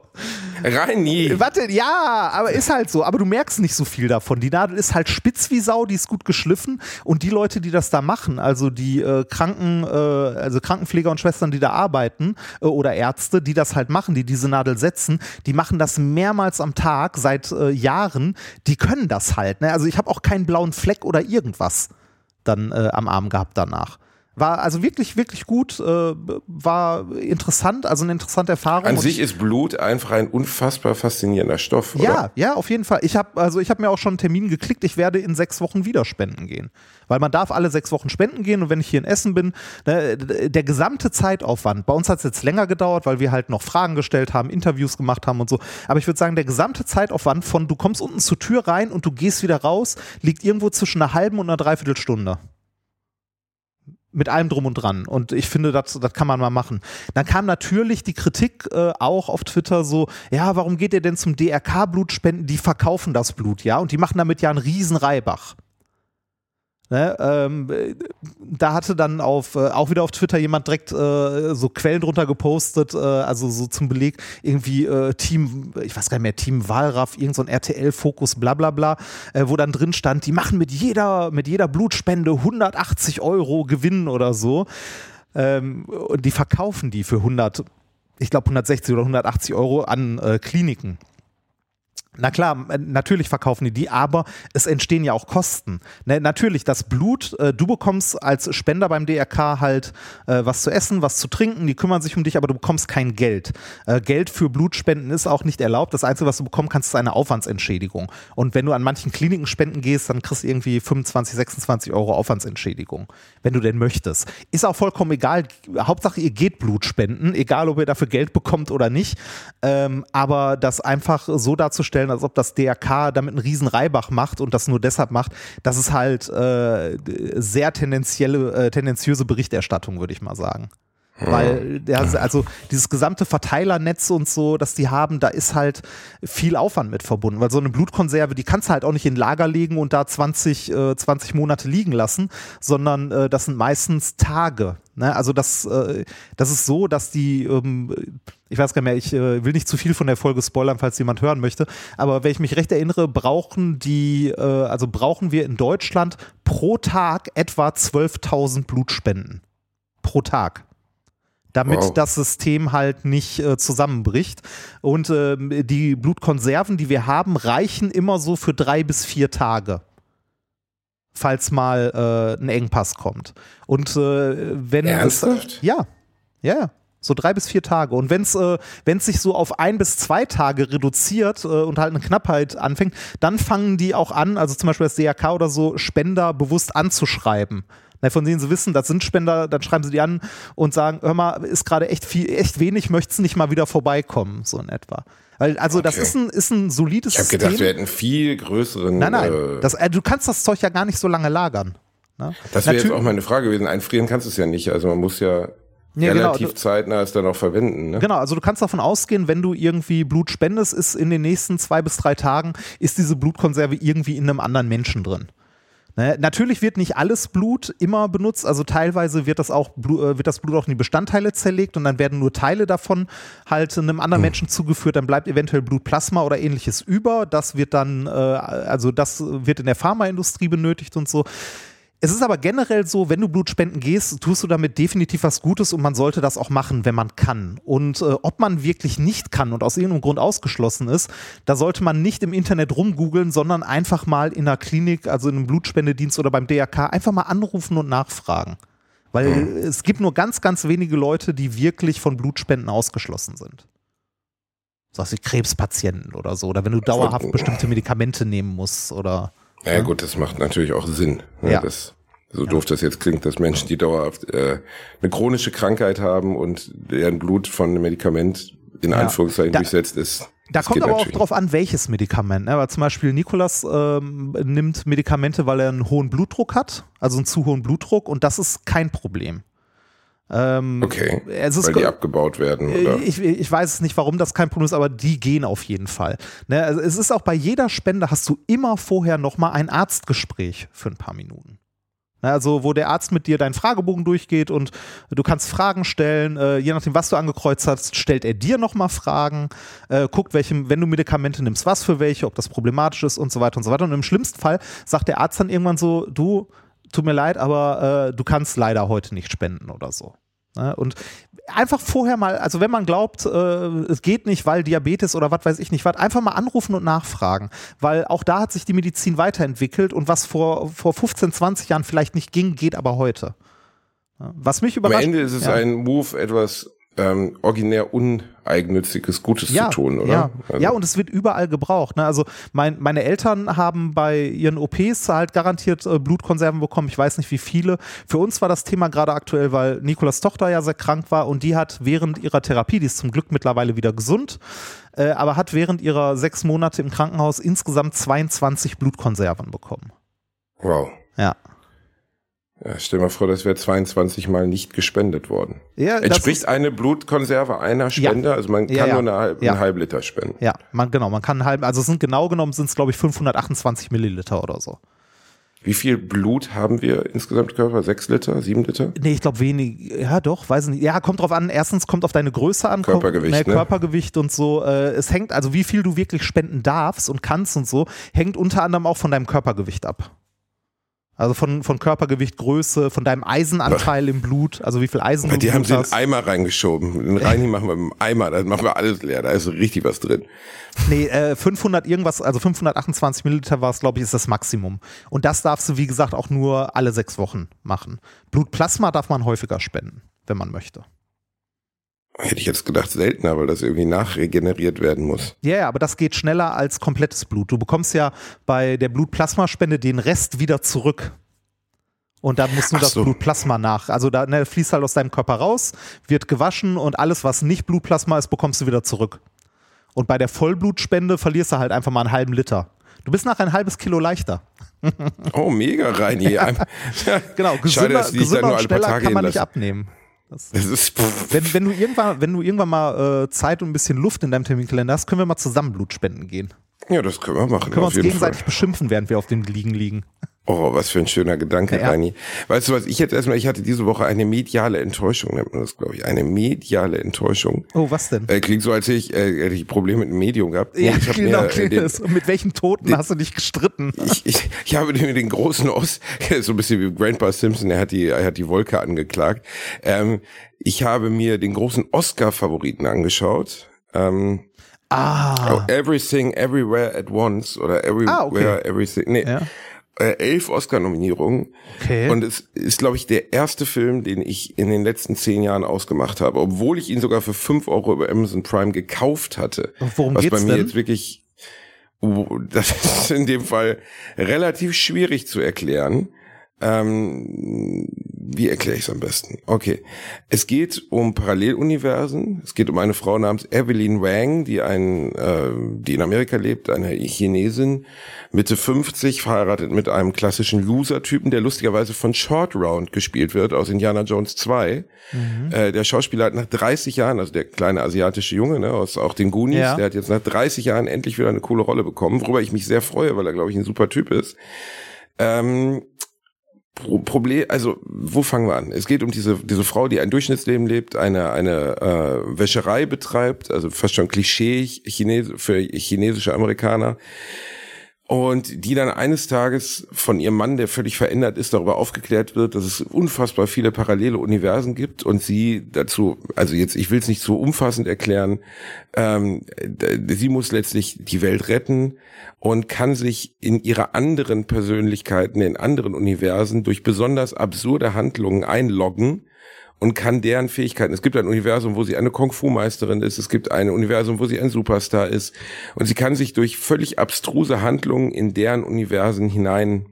rein nie. Warte, ja, aber ist halt so. Aber du merkst nicht so viel davon. Die Nadel ist halt spitz wie Sau, die ist gut geschliffen und die Leute, die das da machen, also die äh, Kranken, äh, also Krankenpfleger und Schwestern, die da arbeiten äh, oder Ärzte, die das halt machen, die diese Nadel setzen, die machen das mehrmals am Tag seit äh, Jahren. Die können das halt. Ne? Also ich habe auch keinen blauen Fleck oder irgendwas dann äh, am Arm gehabt danach. War also wirklich, wirklich gut, äh, war interessant, also eine interessante Erfahrung. An sich ist Blut einfach ein unfassbar faszinierender Stoff. Oder? Ja, ja, auf jeden Fall. Ich habe also ich habe mir auch schon einen Termin geklickt. Ich werde in sechs Wochen wieder spenden gehen, weil man darf alle sechs Wochen spenden gehen und wenn ich hier in Essen bin, ne, der gesamte Zeitaufwand. Bei uns hat es jetzt länger gedauert, weil wir halt noch Fragen gestellt haben, Interviews gemacht haben und so. Aber ich würde sagen, der gesamte Zeitaufwand von du kommst unten zur Tür rein und du gehst wieder raus, liegt irgendwo zwischen einer halben und einer Dreiviertelstunde mit allem drum und dran. Und ich finde, das, das kann man mal machen. Dann kam natürlich die Kritik äh, auch auf Twitter so, ja, warum geht ihr denn zum DRK-Blutspenden? Die verkaufen das Blut, ja, und die machen damit ja einen riesen Reibach. Ne, ähm, da hatte dann auf, äh, auch wieder auf Twitter jemand direkt äh, so Quellen drunter gepostet, äh, also so zum Beleg irgendwie äh, Team, ich weiß gar nicht mehr, Team Walraff, irgend so ein RTL-Fokus, bla bla bla, äh, wo dann drin stand, die machen mit jeder, mit jeder Blutspende 180 Euro Gewinn oder so. Ähm, und die verkaufen die für 100, ich glaube 160 oder 180 Euro an äh, Kliniken. Na klar, äh, natürlich verkaufen die die, aber es entstehen ja auch Kosten. Ne, natürlich, das Blut, äh, du bekommst als Spender beim DRK halt äh, was zu essen, was zu trinken, die kümmern sich um dich, aber du bekommst kein Geld. Äh, Geld für Blutspenden ist auch nicht erlaubt. Das Einzige, was du bekommen kannst, ist eine Aufwandsentschädigung. Und wenn du an manchen Kliniken spenden gehst, dann kriegst du irgendwie 25, 26 Euro Aufwandsentschädigung, wenn du denn möchtest. Ist auch vollkommen egal. Hauptsache, ihr geht Blut spenden, egal ob ihr dafür Geld bekommt oder nicht. Ähm, aber das einfach so darzustellen, darstellen, als ob das DRK damit einen riesen Reibach macht und das nur deshalb macht. Das ist halt äh, sehr tendenzielle, äh, tendenziöse Berichterstattung, würde ich mal sagen. Weil der, also dieses gesamte Verteilernetz und so, das die haben, da ist halt viel Aufwand mit verbunden. Weil so eine Blutkonserve, die kannst du halt auch nicht in Lager legen und da 20, äh, 20 Monate liegen lassen, sondern äh, das sind meistens Tage. Ne? Also das, äh, das ist so, dass die, ähm, ich weiß gar nicht mehr, ich äh, will nicht zu viel von der Folge spoilern, falls jemand hören möchte, aber wenn ich mich recht erinnere, brauchen die, äh, also brauchen wir in Deutschland pro Tag etwa 12.000 Blutspenden. Pro Tag damit wow. das System halt nicht äh, zusammenbricht. Und äh, die Blutkonserven, die wir haben, reichen immer so für drei bis vier Tage. Falls mal äh, ein Engpass kommt. Und äh, wenn Ernsthaft? Es, ja, ja, so drei bis vier Tage. Und wenn es äh, wenn's sich so auf ein bis zwei Tage reduziert äh, und halt eine Knappheit anfängt, dann fangen die auch an, also zum Beispiel das DRK oder so, Spender bewusst anzuschreiben na, von denen sie wissen, das sind Spender, dann schreiben sie die an und sagen, hör mal, ist gerade echt viel, echt wenig, möchtest du nicht mal wieder vorbeikommen, so in etwa. Weil, also okay. das ist ein, ist ein solides ich hab System. Ich habe gedacht, wir hätten viel größeren. Nein, nein, äh, das, äh, du kannst das Zeug ja gar nicht so lange lagern. Ne? Das wäre jetzt auch meine Frage gewesen. Einfrieren kannst du es ja nicht. Also man muss ja ja, genau. relativ genau. zeitnah es dann auch verwenden. Ne? Genau, also du kannst davon ausgehen, wenn du irgendwie Blut spendest, ist in den nächsten zwei bis drei Tagen, ist diese Blutkonserve irgendwie in einem anderen Menschen drin. Natürlich wird nicht alles Blut immer benutzt, also teilweise wird das, auch, äh, wird das Blut auch in die Bestandteile zerlegt und dann werden nur Teile davon halt einem anderen hm. Menschen zugeführt, dann bleibt eventuell Blutplasma oder ähnliches über. Das wird dann, äh, also das wird in der Pharmaindustrie benötigt und so. Es ist aber generell so, wenn du Blut spenden gehst, tust du damit definitiv was Gutes und man sollte das auch machen, wenn man kann. Und äh, ob man wirklich nicht kann und aus irgendeinem Grund ausgeschlossen ist, da sollte man nicht im Internet rumgoogeln, sondern einfach mal in einer Klinik, also in einem Blutspendedienst oder beim DRK, einfach mal anrufen und nachfragen. Weil mhm. es gibt nur ganz, ganz wenige Leute, die wirklich von Blutspenden ausgeschlossen sind. So was wie Krebspatienten oder so. Oder wenn du dauerhaft bestimmte Medikamente nehmen musst oder. Ja, ja, gut, das macht natürlich auch Sinn. Ne? Ja. Das, so doof das jetzt klingt, dass Menschen, die dauerhaft äh, eine chronische Krankheit haben und deren Blut von einem Medikament in ja. Anführungszeichen da, durchsetzt ist. Da kommt aber auch drauf an, welches Medikament. Ne? Weil zum Beispiel Nikolas ähm, nimmt Medikamente, weil er einen hohen Blutdruck hat, also einen zu hohen Blutdruck, und das ist kein Problem. Ähm, okay, weil die abgebaut werden, oder? Ich, ich weiß es nicht, warum das kein Problem ist, aber die gehen auf jeden Fall. Ne? Also es ist auch bei jeder Spende hast du immer vorher nochmal ein Arztgespräch für ein paar Minuten. Also, wo der Arzt mit dir deinen Fragebogen durchgeht und du kannst Fragen stellen. Äh, je nachdem, was du angekreuzt hast, stellt er dir nochmal Fragen, äh, guckt, welche, wenn du Medikamente nimmst, was für welche, ob das problematisch ist und so weiter und so weiter. Und im schlimmsten Fall sagt der Arzt dann irgendwann so: Du, tut mir leid, aber äh, du kannst leider heute nicht spenden oder so. Ne? Und einfach vorher mal, also wenn man glaubt, äh, es geht nicht, weil Diabetes oder was weiß ich nicht was, einfach mal anrufen und nachfragen. Weil auch da hat sich die Medizin weiterentwickelt und was vor, vor 15, 20 Jahren vielleicht nicht ging, geht aber heute. Was mich überrascht. Am Ende ist es ja. ein Move, etwas ähm, originär uneigennütziges Gutes ja, zu tun, oder? Ja, also. ja, und es wird überall gebraucht. Ne? Also mein, meine Eltern haben bei ihren OPs halt garantiert äh, Blutkonserven bekommen. Ich weiß nicht wie viele. Für uns war das Thema gerade aktuell, weil Nikolas Tochter ja sehr krank war und die hat während ihrer Therapie, die ist zum Glück mittlerweile wieder gesund, äh, aber hat während ihrer sechs Monate im Krankenhaus insgesamt 22 Blutkonserven bekommen. Wow. Ja. Ja, stell mal vor, das wäre 22 Mal nicht gespendet worden. Ja, Entspricht eine Blutkonserve einer Spende? Ja. Also man kann ja, nur eine, halb, einen halben Liter spenden. Ja, man, genau, man kann einen halben, also sind genau genommen sind es glaube ich 528 Milliliter oder so. Wie viel Blut haben wir insgesamt Körper? Sechs Liter, sieben Liter? Nee, ich glaube wenig. Ja, doch, weiß nicht. Ja, kommt drauf an. Erstens kommt auf deine Größe an. Körpergewicht. Ne, ne? Körpergewicht und so. Äh, es hängt, also wie viel du wirklich spenden darfst und kannst und so, hängt unter anderem auch von deinem Körpergewicht ab. Also von, von Körpergewicht, Größe, von deinem Eisenanteil im Blut, also wie viel Eisen du Die haben sie in den Eimer reingeschoben. Den Reini machen wir im Eimer, da machen wir alles leer, da ist richtig was drin. Nee, äh, 500 irgendwas, also 528 Milliliter war es, glaube ich, ist das Maximum. Und das darfst du, wie gesagt, auch nur alle sechs Wochen machen. Blutplasma darf man häufiger spenden, wenn man möchte. Hätte ich jetzt gedacht, seltener, weil das irgendwie nachregeneriert werden muss. Ja, yeah, aber das geht schneller als komplettes Blut. Du bekommst ja bei der Blutplasmaspende den Rest wieder zurück. Und dann musst du Ach das so. Blutplasma nach. Also da ne, fließt halt aus deinem Körper raus, wird gewaschen und alles, was nicht Blutplasma ist, bekommst du wieder zurück. Und bei der Vollblutspende verlierst du halt einfach mal einen halben Liter. Du bist nachher ein halbes Kilo leichter. Oh, mega, Reini. ja. genau, gesünder, Schade, gesünder und schneller kann man nicht abnehmen. Das, das ist, wenn, wenn, du irgendwann, wenn du irgendwann mal äh, Zeit und ein bisschen Luft in deinem Terminkalender hast, können wir mal zusammen Blut spenden gehen. Ja, das können wir machen. Können wir uns gegenseitig Fall. beschimpfen, während wir auf dem Liegen liegen. Oh, was für ein schöner Gedanke, ja, Dani. Weißt du was, ich jetzt erstmal, ich hatte diese Woche eine mediale Enttäuschung, nennt man das, glaube ich. Eine mediale Enttäuschung. Oh, was denn? Äh, klingt so, als hätte ich, äh, hätte ich Probleme mit dem Medium gehabt. Ja, ich genau, mir, äh, den, Mit welchen Toten den, hast du dich gestritten? Ich, ich, ich habe den, den großen Ost, so ein bisschen wie Grandpa Simpson, er hat die, er hat die Wolke angeklagt. Ähm, ich habe mir den großen Oscar-Favoriten angeschaut. Ähm, Ah. Oh, everything, Everywhere at Once oder Everywhere, ah, okay. Everything. Nee. Ja äh, elf Oscar-Nominierungen. Okay. Und es ist, glaube ich, der erste Film, den ich in den letzten zehn Jahren ausgemacht habe, obwohl ich ihn sogar für fünf Euro über Amazon Prime gekauft hatte. Worum was geht's bei mir denn? jetzt wirklich, das ist in dem Fall relativ schwierig zu erklären. Ähm, wie erkläre ich es am besten? Okay. Es geht um Paralleluniversen. Es geht um eine Frau namens Evelyn Wang, die ein, äh, die in Amerika lebt, eine Chinesin, Mitte 50, verheiratet mit einem klassischen Loser-Typen, der lustigerweise von Short Round gespielt wird aus Indiana Jones 2. Mhm. Äh, der Schauspieler hat nach 30 Jahren, also der kleine asiatische Junge, ne, aus auch den Goonies, ja. der hat jetzt nach 30 Jahren endlich wieder eine coole Rolle bekommen, worüber ich mich sehr freue, weil er, glaube ich, ein super Typ ist. Ähm, Problem, also wo fangen wir an? Es geht um diese diese Frau, die ein Durchschnittsleben lebt, eine eine äh, Wäscherei betreibt, also fast schon Klischee Chines für chinesische Amerikaner und die dann eines Tages von ihrem Mann, der völlig verändert ist, darüber aufgeklärt wird, dass es unfassbar viele parallele Universen gibt und sie dazu, also jetzt, ich will es nicht so umfassend erklären, ähm, sie muss letztlich die Welt retten und kann sich in ihre anderen Persönlichkeiten, in anderen Universen durch besonders absurde Handlungen einloggen und kann deren Fähigkeiten. Es gibt ein Universum, wo sie eine Kung-Fu-Meisterin ist. Es gibt ein Universum, wo sie ein Superstar ist. Und sie kann sich durch völlig abstruse Handlungen in deren Universen hinein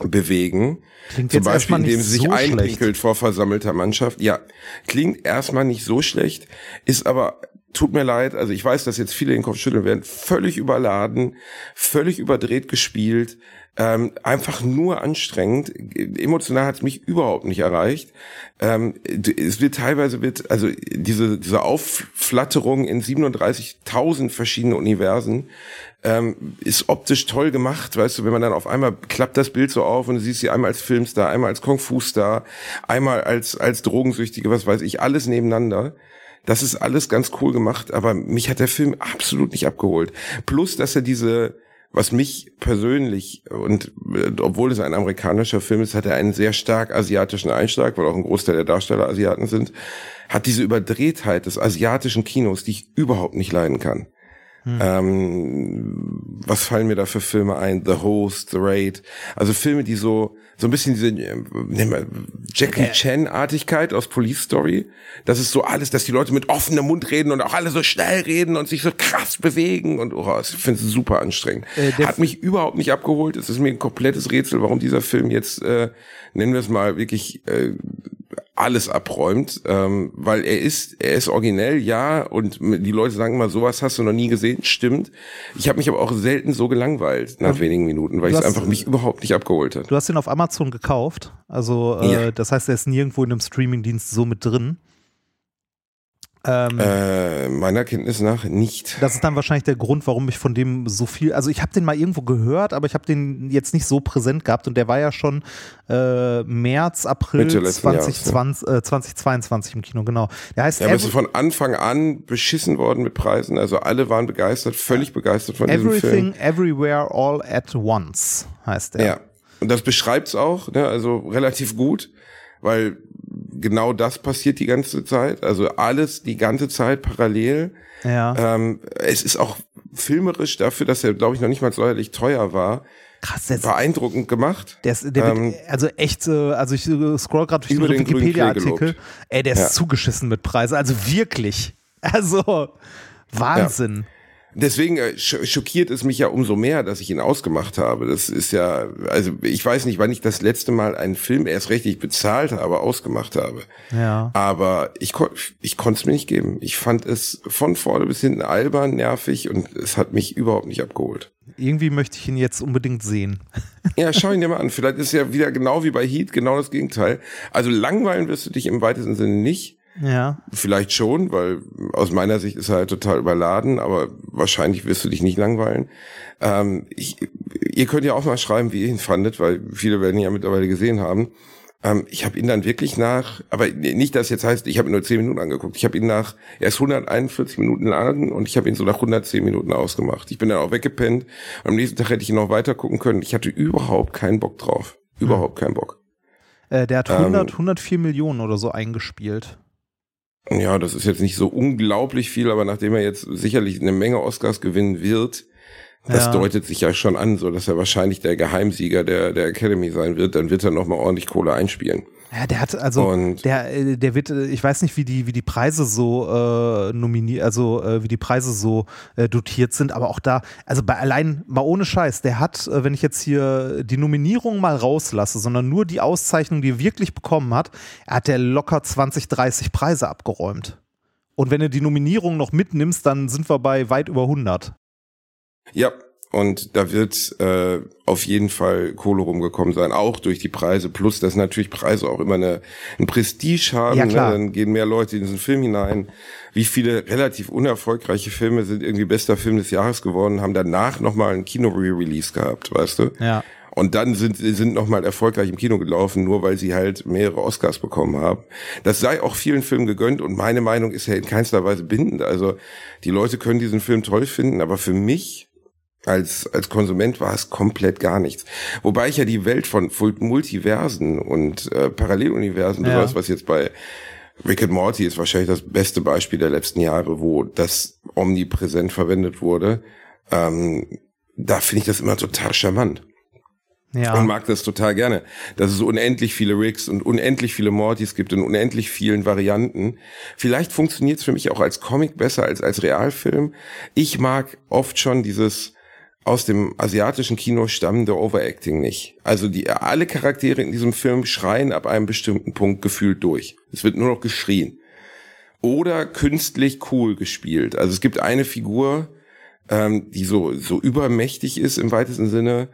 bewegen. Klingt Zum Beispiel, indem sie sich so einpinkelt vor versammelter Mannschaft. Ja, klingt erstmal nicht so schlecht, ist aber tut mir leid, also ich weiß, dass jetzt viele den Kopf schütteln werden, völlig überladen, völlig überdreht gespielt, ähm, einfach nur anstrengend. Emotional hat es mich überhaupt nicht erreicht. Ähm, es wird teilweise wird also diese diese Aufflatterung in 37.000 verschiedene Universen ähm, ist optisch toll gemacht, weißt du, wenn man dann auf einmal klappt das Bild so auf und du siehst sie einmal als Filmstar, einmal als Kung Fu Star, einmal als als Drogensüchtige, was weiß ich, alles nebeneinander. Das ist alles ganz cool gemacht, aber mich hat der Film absolut nicht abgeholt. Plus, dass er diese, was mich persönlich, und äh, obwohl es ein amerikanischer Film ist, hat er einen sehr stark asiatischen Einschlag, weil auch ein Großteil der Darsteller Asiaten sind, hat diese Überdrehtheit des asiatischen Kinos, die ich überhaupt nicht leiden kann. Hm. Ähm, was fallen mir da für Filme ein? The Host, The Raid. Also Filme, die so, so ein bisschen diese äh, Jackie Chan-Artigkeit aus Police Story. Das ist so alles, dass die Leute mit offenem Mund reden und auch alle so schnell reden und sich so krass bewegen und oh, ich finde es super anstrengend. Äh, Hat mich überhaupt nicht abgeholt. Es ist mir ein komplettes Rätsel, warum dieser Film jetzt, äh, nennen wir es mal, wirklich äh, alles abräumt, ähm, weil er ist, er ist originell, ja, und die Leute sagen immer, sowas hast du noch nie gesehen, stimmt. Ich habe mich aber auch selten so gelangweilt nach ja. wenigen Minuten, weil es einfach mich überhaupt nicht abgeholt hat. Du hast ihn auf Amazon gekauft, also äh, ja. das heißt, er ist nirgendwo in einem Streamingdienst so mit drin. Ähm, äh, meiner Kenntnis nach nicht. Das ist dann wahrscheinlich der Grund, warum ich von dem so viel, also ich habe den mal irgendwo gehört, aber ich habe den jetzt nicht so präsent gehabt und der war ja schon äh, März, April 2020, Jahres, ja. äh, 2022 im Kino, genau. Der heißt ja, aber ist von Anfang an beschissen worden mit Preisen, also alle waren begeistert, völlig begeistert von Everything, diesem Film. Everything, Everywhere, All at Once heißt der. Ja, und das beschreibt's auch, ne, also relativ gut, weil genau das passiert die ganze Zeit. Also alles die ganze Zeit parallel. Ja. Ähm, es ist auch filmerisch dafür, dass er, glaube ich, noch nicht mal säuerlich teuer war. Krass, das beeindruckend gemacht. Der ist, der ähm, wird, also echt, also ich scroll gerade durch den Wikipedia-Artikel. Ey, der ist ja. zugeschissen mit Preisen. Also wirklich. Also Wahnsinn. Ja. Deswegen äh, schockiert es mich ja umso mehr, dass ich ihn ausgemacht habe. Das ist ja, also ich weiß nicht, wann ich das letzte Mal einen Film erst richtig bezahlt habe, ausgemacht habe. Ja. Aber ich, ich konnte es mir nicht geben. Ich fand es von vorne bis hinten albern, nervig und es hat mich überhaupt nicht abgeholt. Irgendwie möchte ich ihn jetzt unbedingt sehen. Ja, schau ihn dir mal an. Vielleicht ist ja wieder genau wie bei Heat genau das Gegenteil. Also langweilen wirst du dich im weitesten Sinne nicht. Ja. Vielleicht schon, weil aus meiner Sicht ist er halt total überladen, aber wahrscheinlich wirst du dich nicht langweilen. Ähm, ich, ihr könnt ja auch mal schreiben, wie ihr ihn fandet, weil viele werden ihn ja mittlerweile gesehen haben. Ähm, ich habe ihn dann wirklich nach, aber nicht, dass jetzt heißt, ich habe ihn nur 10 Minuten angeguckt. Ich habe ihn nach, er ist 141 Minuten lang und ich habe ihn so nach 110 Minuten ausgemacht. Ich bin dann auch weggepennt. Am nächsten Tag hätte ich ihn noch weiter gucken können. Ich hatte überhaupt keinen Bock drauf. Überhaupt hm. keinen Bock. Äh, der hat 100, ähm, 104 Millionen oder so eingespielt. Ja, das ist jetzt nicht so unglaublich viel, aber nachdem er jetzt sicherlich eine Menge Oscars gewinnen wird, das ja. deutet sich ja schon an, so dass er wahrscheinlich der Geheimsieger der, der Academy sein wird, dann wird er nochmal ordentlich Kohle einspielen. Ja, der hat also und der äh, der wird äh, ich weiß nicht, wie die wie die Preise so äh, nominiert, also äh, wie die Preise so äh, dotiert sind, aber auch da also bei allein mal ohne Scheiß, der hat, äh, wenn ich jetzt hier die Nominierung mal rauslasse, sondern nur die Auszeichnung, die er wirklich bekommen hat, er hat der locker 20, 30 Preise abgeräumt. Und wenn du die Nominierung noch mitnimmst, dann sind wir bei weit über 100. Ja, und da wird äh, auf jeden Fall Kohle rumgekommen sein, auch durch die Preise. Plus, dass natürlich Preise auch immer eine, ein Prestige haben. Ja, ne? klar. Ne? Dann gehen mehr Leute in diesen Film hinein. Wie viele relativ unerfolgreiche Filme sind irgendwie bester Film des Jahres geworden, haben danach nochmal ein Kino-Re-Release gehabt, weißt du? Ja. Und dann sind sind noch mal erfolgreich im Kino gelaufen, nur weil sie halt mehrere Oscars bekommen haben. Das sei auch vielen Filmen gegönnt und meine Meinung ist ja in keinster Weise bindend. Also die Leute können diesen Film toll finden, aber für mich als, als Konsument war es komplett gar nichts. Wobei ich ja die Welt von Multiversen und äh, Paralleluniversen, ja. was jetzt bei Rick and Morty ist wahrscheinlich das beste Beispiel der letzten Jahre, wo das omnipräsent verwendet wurde. Ähm, da finde ich das immer total charmant. Ja. Und mag das total gerne, dass es unendlich viele Ricks und unendlich viele Mortys gibt in unendlich vielen Varianten. Vielleicht funktioniert es für mich auch als Comic besser als als Realfilm. Ich mag oft schon dieses aus dem asiatischen Kino stammende Overacting nicht. Also die alle Charaktere in diesem Film schreien ab einem bestimmten Punkt gefühlt durch. Es wird nur noch geschrien. oder künstlich cool gespielt. Also es gibt eine Figur, ähm, die so, so übermächtig ist im weitesten Sinne,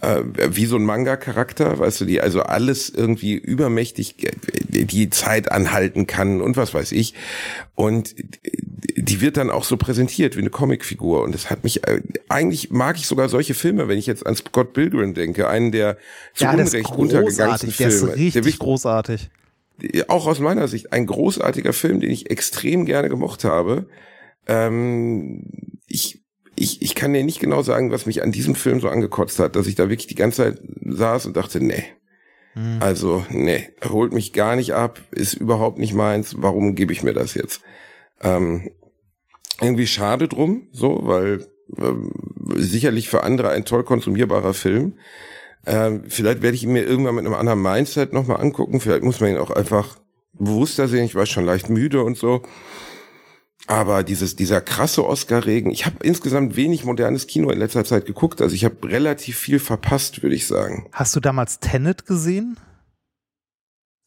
äh, wie so ein Manga-Charakter, weißt du, die also alles irgendwie übermächtig äh, die Zeit anhalten kann und was weiß ich. Und die wird dann auch so präsentiert wie eine Comicfigur. Und das hat mich, äh, eigentlich mag ich sogar solche Filme, wenn ich jetzt an Scott Pilgrim denke, einen der zu ja, Unrecht untergegangensten Filme. Der ist richtig der großartig. Auch aus meiner Sicht ein großartiger Film, den ich extrem gerne gemocht habe. Ähm, ich ich, ich kann dir nicht genau sagen, was mich an diesem Film so angekotzt hat, dass ich da wirklich die ganze Zeit saß und dachte, nee. Mhm. Also, nee, holt mich gar nicht ab, ist überhaupt nicht meins, warum gebe ich mir das jetzt? Ähm, irgendwie schade drum, so, weil ähm, sicherlich für andere ein toll konsumierbarer Film. Ähm, vielleicht werde ich ihn mir irgendwann mit einem anderen Mindset nochmal angucken. Vielleicht muss man ihn auch einfach bewusster sehen. Ich war schon leicht müde und so. Aber dieses, dieser krasse Oscar-Regen, ich habe insgesamt wenig modernes Kino in letzter Zeit geguckt. Also ich habe relativ viel verpasst, würde ich sagen. Hast du damals Tenet gesehen?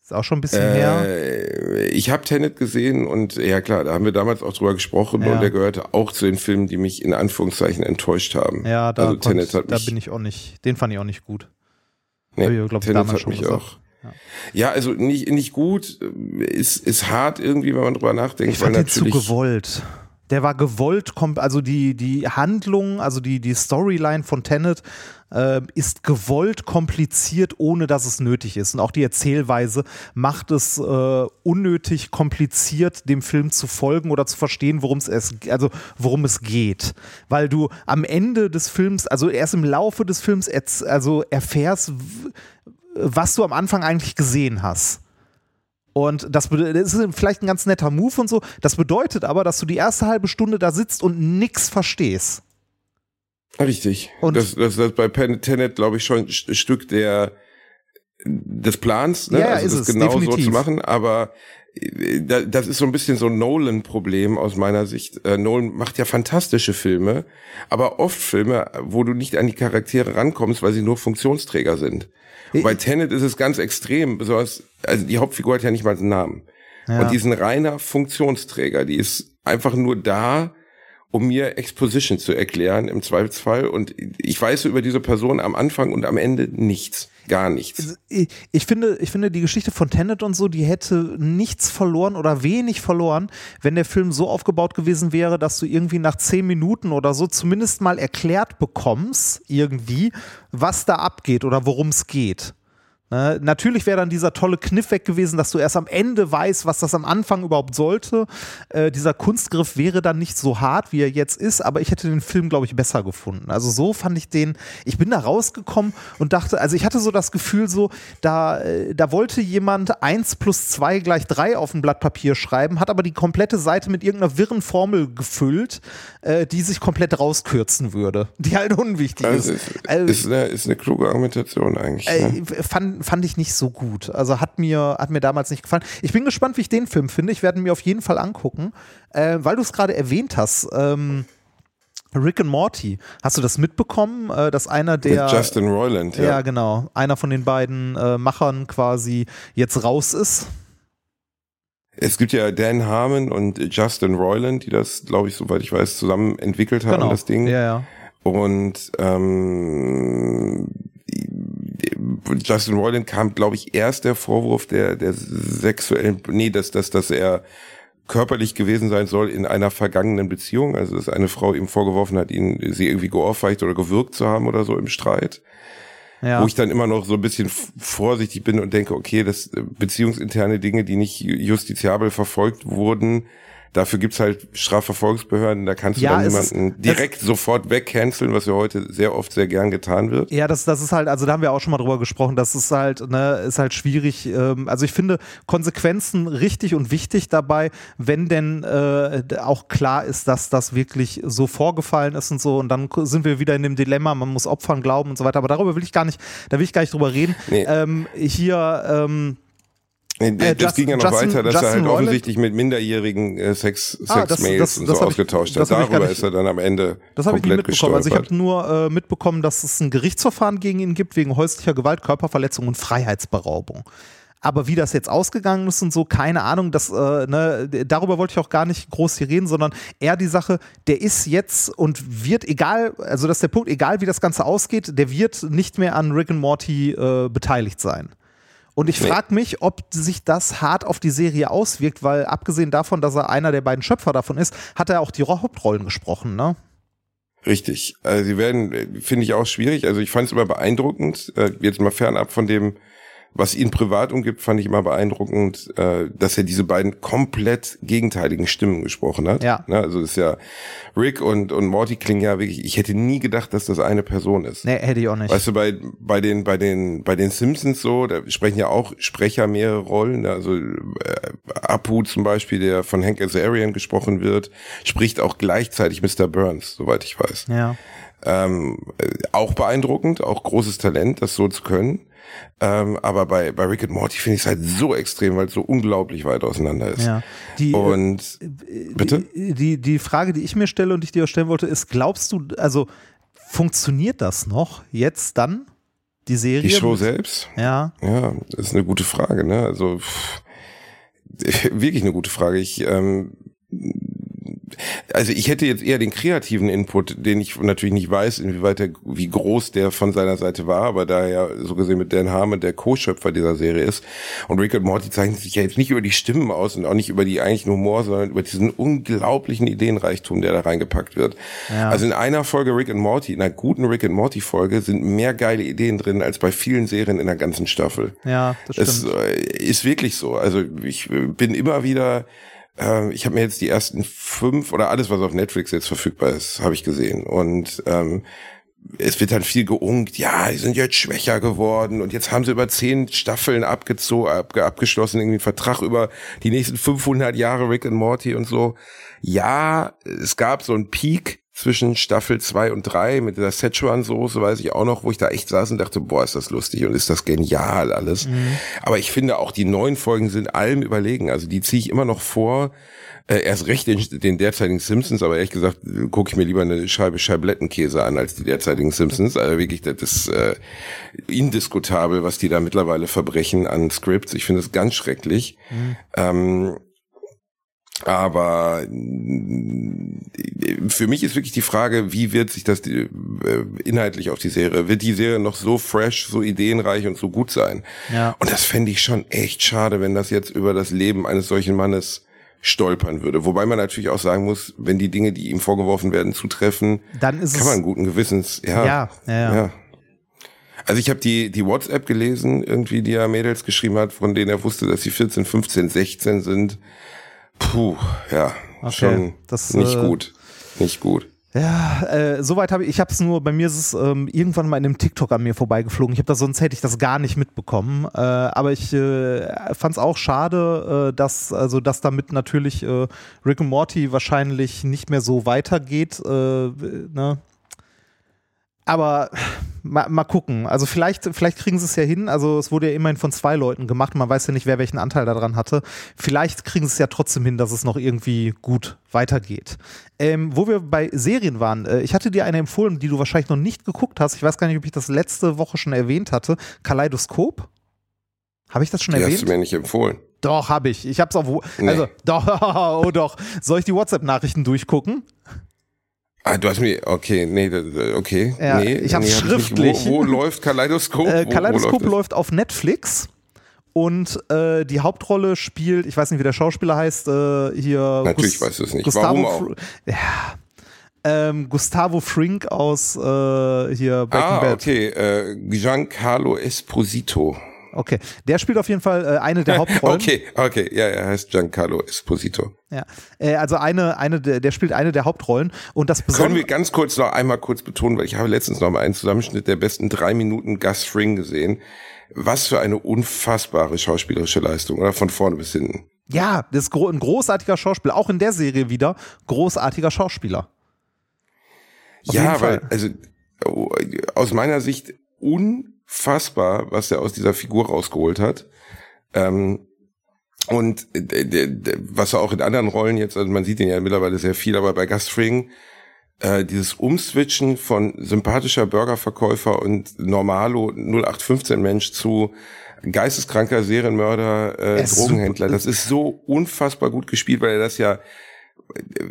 Ist auch schon ein bisschen äh, her. Ich habe Tenet gesehen und ja klar, da haben wir damals auch drüber gesprochen ja. und der gehörte auch zu den Filmen, die mich in Anführungszeichen enttäuscht haben. Ja, da, also Tenet hat da bin ich auch nicht, den fand ich auch nicht gut. Nee, ich, glaub, Tenet hat mich gesagt. auch ja. also nicht, nicht gut, ist, ist hart irgendwie, wenn man drüber nachdenkt. Ich fand den zu gewollt. Der war gewollt, also die, die Handlung, also die, die Storyline von Tenet äh, ist gewollt kompliziert, ohne dass es nötig ist. Und auch die Erzählweise macht es äh, unnötig kompliziert, dem Film zu folgen oder zu verstehen, worum es also worum es geht. Weil du am Ende des Films, also erst im Laufe des Films, also erfährst, was du am Anfang eigentlich gesehen hast. Und das, das, ist vielleicht ein ganz netter Move und so. Das bedeutet aber, dass du die erste halbe Stunde da sitzt und nichts verstehst. Richtig. Und das, das, das bei Tenet, glaube ich, schon ein Stück der des Plans, ne? Ja, also ist das genau definitiv. so zu machen, aber das ist so ein bisschen so ein Nolan-Problem aus meiner Sicht. Äh, Nolan macht ja fantastische Filme, aber oft Filme, wo du nicht an die Charaktere rankommst, weil sie nur Funktionsträger sind. Bei Tenet ist es ganz extrem, besonders, also die Hauptfigur hat ja nicht mal einen Namen. Ja. Und die ist ein reiner Funktionsträger, die ist einfach nur da, um mir Exposition zu erklären im Zweifelsfall. Und ich weiß über diese Person am Anfang und am Ende nichts. Gar nichts. Also, ich, finde, ich finde, die Geschichte von Tenet und so, die hätte nichts verloren oder wenig verloren, wenn der Film so aufgebaut gewesen wäre, dass du irgendwie nach zehn Minuten oder so zumindest mal erklärt bekommst, irgendwie, was da abgeht oder worum es geht. Ne? Natürlich wäre dann dieser tolle Kniff weg gewesen, dass du erst am Ende weißt, was das am Anfang überhaupt sollte. Äh, dieser Kunstgriff wäre dann nicht so hart, wie er jetzt ist, aber ich hätte den Film, glaube ich, besser gefunden. Also so fand ich den, ich bin da rausgekommen und dachte, also ich hatte so das Gefühl so, da, äh, da wollte jemand 1 plus 2 gleich 3 auf ein Blatt Papier schreiben, hat aber die komplette Seite mit irgendeiner wirren Formel gefüllt, äh, die sich komplett rauskürzen würde, die halt unwichtig also ist. Ist, also, ist, eine, ist eine kluge Argumentation eigentlich. Ne? Fand, fand ich nicht so gut. Also hat mir, hat mir damals nicht gefallen. Ich bin gespannt, wie ich den Film finde. Ich werde ihn mir auf jeden Fall angucken. Äh, weil du es gerade erwähnt hast, ähm, Rick and Morty. Hast du das mitbekommen, äh, dass einer der. Mit Justin Roiland, ja. Ja, genau. Einer von den beiden äh, Machern quasi jetzt raus ist. Es gibt ja Dan Harmon und Justin Roiland, die das, glaube ich, soweit ich weiß, zusammen entwickelt haben, genau. das Ding. Ja, ja. Und ähm, Justin Roiland kam, glaube ich, erst der Vorwurf der, der sexuellen, nee, dass, dass, dass er körperlich gewesen sein soll in einer vergangenen Beziehung. Also, dass eine Frau ihm vorgeworfen hat, ihn, sie irgendwie geohrfeigt oder gewürgt zu haben oder so im Streit. Ja. Wo ich dann immer noch so ein bisschen vorsichtig bin und denke, okay, das äh, beziehungsinterne Dinge, die nicht justiziabel verfolgt wurden, Dafür gibt's halt Strafverfolgungsbehörden, da kannst du ja, dann jemanden direkt sofort wegcanceln, was ja heute sehr oft sehr gern getan wird. Ja, das, das ist halt, also da haben wir auch schon mal drüber gesprochen, das ist halt, ne, ist halt schwierig. Ähm, also ich finde Konsequenzen richtig und wichtig dabei, wenn denn äh, auch klar ist, dass das wirklich so vorgefallen ist und so. Und dann sind wir wieder in dem Dilemma, man muss Opfern glauben und so weiter. Aber darüber will ich gar nicht, da will ich gar nicht drüber reden. Nee. Ähm, hier, ähm, Nee, äh, das Just, ging ja noch Justin, weiter, dass Justin er halt Roiland? offensichtlich mit minderjährigen äh, Sex, ah, Sex-Mails und so ausgetauscht hat. Darüber ist er dann am Ende Das habe ich nicht mitbekommen. Also ich habe nur äh, mitbekommen, dass es ein Gerichtsverfahren gegen ihn gibt wegen häuslicher Gewalt, Körperverletzung und Freiheitsberaubung. Aber wie das jetzt ausgegangen ist und so, keine Ahnung. Das, äh, ne, darüber wollte ich auch gar nicht groß hier reden, sondern eher die Sache, der ist jetzt und wird, egal, also das ist der Punkt, egal wie das Ganze ausgeht, der wird nicht mehr an Rick and Morty äh, beteiligt sein. Und ich nee. frage mich, ob sich das hart auf die Serie auswirkt, weil abgesehen davon, dass er einer der beiden Schöpfer davon ist, hat er auch die Hauptrollen gesprochen, ne? Richtig. Also sie werden, finde ich auch schwierig. Also ich fand es immer beeindruckend, äh, jetzt mal fernab von dem, was ihn privat umgibt, fand ich immer beeindruckend, äh, dass er diese beiden komplett gegenteiligen Stimmen gesprochen hat. Ja. Ne, also ist ja Rick und, und Morty klingen ja wirklich, ich hätte nie gedacht, dass das eine Person ist. Nee, hätte ich auch nicht. Weißt du, bei, bei den, bei den, bei den Simpsons so, da sprechen ja auch Sprecher mehrere Rollen. Ne, also äh, Apu zum Beispiel, der von Hank Azarian gesprochen wird, spricht auch gleichzeitig Mr. Burns, soweit ich weiß. Ja. Ähm, auch beeindruckend, auch großes Talent, das so zu können. Ähm, aber bei, bei Rick and Morty finde ich es halt so extrem, weil es so unglaublich weit auseinander ist. Ja. Die, und äh, bitte? Die, die Frage, die ich mir stelle und ich dir auch stellen wollte, ist, glaubst du, also funktioniert das noch jetzt dann? Die Serie? Die Show selbst? Ja. Ja, das ist eine gute Frage, ne? Also pff, wirklich eine gute Frage. Ich ähm, also ich hätte jetzt eher den kreativen Input, den ich natürlich nicht weiß, inwieweit der, wie groß der von seiner Seite war, aber da er ja so gesehen mit Dan Harmon der Co-Schöpfer dieser Serie ist und Rick und Morty zeichnet sich ja jetzt nicht über die Stimmen aus und auch nicht über die eigentlichen Humor, sondern über diesen unglaublichen Ideenreichtum, der da reingepackt wird. Ja. Also in einer Folge Rick und Morty, in einer guten Rick und Morty Folge sind mehr geile Ideen drin als bei vielen Serien in der ganzen Staffel. Ja, das stimmt. Es äh, ist wirklich so. Also ich bin immer wieder ähm, ich habe mir jetzt die ersten fünf oder alles, was auf Netflix jetzt verfügbar ist, habe ich gesehen. Und ähm, es wird dann viel geungt, ja, die sind jetzt schwächer geworden und jetzt haben sie über zehn Staffeln abgezogen, ab, abgeschlossen, irgendwie einen Vertrag über die nächsten 500 Jahre Rick and Morty und so. Ja, es gab so einen Peak, zwischen Staffel 2 und 3 mit der Szechuan-Soße, weiß ich auch noch, wo ich da echt saß und dachte, boah, ist das lustig und ist das genial alles. Mhm. Aber ich finde auch, die neuen Folgen sind allem überlegen. Also die ziehe ich immer noch vor. Äh, erst recht den, den derzeitigen Simpsons, aber ehrlich gesagt gucke ich mir lieber eine Scheibe Scheiblettenkäse an als die derzeitigen Simpsons. Also wirklich, das ist äh, indiskutabel, was die da mittlerweile verbrechen an Scripts. Ich finde es ganz schrecklich. Mhm. Ähm, aber äh, für mich ist wirklich die Frage, wie wird sich das äh, inhaltlich auf die Serie, wird die Serie noch so fresh, so ideenreich und so gut sein? Ja. Und das fände ich schon echt schade, wenn das jetzt über das Leben eines solchen Mannes stolpern würde. Wobei man natürlich auch sagen muss, wenn die Dinge, die ihm vorgeworfen werden, zutreffen, dann ist kann man guten Gewissens, ja, ja, ja, ja. ja. Also ich habe die, die WhatsApp gelesen, irgendwie, die er Mädels geschrieben hat, von denen er wusste, dass sie 14, 15, 16 sind. Puh, ja, okay. schon das, nicht äh, gut. Nicht gut. Ja, äh, soweit habe ich, ich habe es nur, bei mir ist es ähm, irgendwann mal in einem TikTok an mir vorbeigeflogen. Ich habe das, sonst hätte ich das gar nicht mitbekommen. Äh, aber ich äh, fand es auch schade, äh, dass, also, dass damit natürlich äh, Rick und Morty wahrscheinlich nicht mehr so weitergeht. Äh, ne? Aber mal, mal, gucken. Also vielleicht, vielleicht kriegen sie es ja hin. Also es wurde ja immerhin von zwei Leuten gemacht. Man weiß ja nicht, wer welchen Anteil daran hatte. Vielleicht kriegen sie es ja trotzdem hin, dass es noch irgendwie gut weitergeht. Ähm, wo wir bei Serien waren, äh, ich hatte dir eine empfohlen, die du wahrscheinlich noch nicht geguckt hast. Ich weiß gar nicht, ob ich das letzte Woche schon erwähnt hatte. Kaleidoskop. Habe ich das schon die erwähnt? Hast du mir nicht empfohlen? Doch, habe ich. Ich habe es auch. Also, nee. doch, oh doch. Soll ich die WhatsApp-Nachrichten durchgucken? Ah, du hast mir, okay, nee, okay. Ja, nee, ich habe nee, schriftlich. Wo, wo, läuft Kaleidoskop? Äh, Kaleidoskop läuft, läuft, auf Netflix und äh, die Hauptrolle spielt, ich weiß nicht, wie der Schauspieler heißt, äh, hier. Natürlich Gus weißt du es nicht. Gustavo Warum auch? ja. Ähm, Gustavo Frink aus äh, hier Breaking ah, Bad. okay, äh, Giancarlo Esposito. Okay, der spielt auf jeden Fall äh, eine der Hauptrollen. okay, okay, ja, er heißt Giancarlo Esposito. Ja, äh, also eine, eine, der, spielt eine der Hauptrollen und das Besondere. Können wir ganz kurz noch einmal kurz betonen, weil ich habe letztens noch mal einen Zusammenschnitt der besten drei Minuten Gus Fring gesehen. Was für eine unfassbare schauspielerische Leistung, oder von vorne bis hinten. Ja, das ist ein großartiger Schauspieler, auch in der Serie wieder großartiger Schauspieler. Auf ja, weil also aus meiner Sicht un unfassbar, was er aus dieser Figur rausgeholt hat. Ähm, und was er auch in anderen Rollen jetzt, also man sieht ihn ja mittlerweile sehr viel, aber bei Gus Fring, äh, dieses Umswitchen von sympathischer Burgerverkäufer und Normalo 0815 Mensch zu geisteskranker Serienmörder, äh, Drogenhändler. Das ist so unfassbar gut gespielt, weil er das ja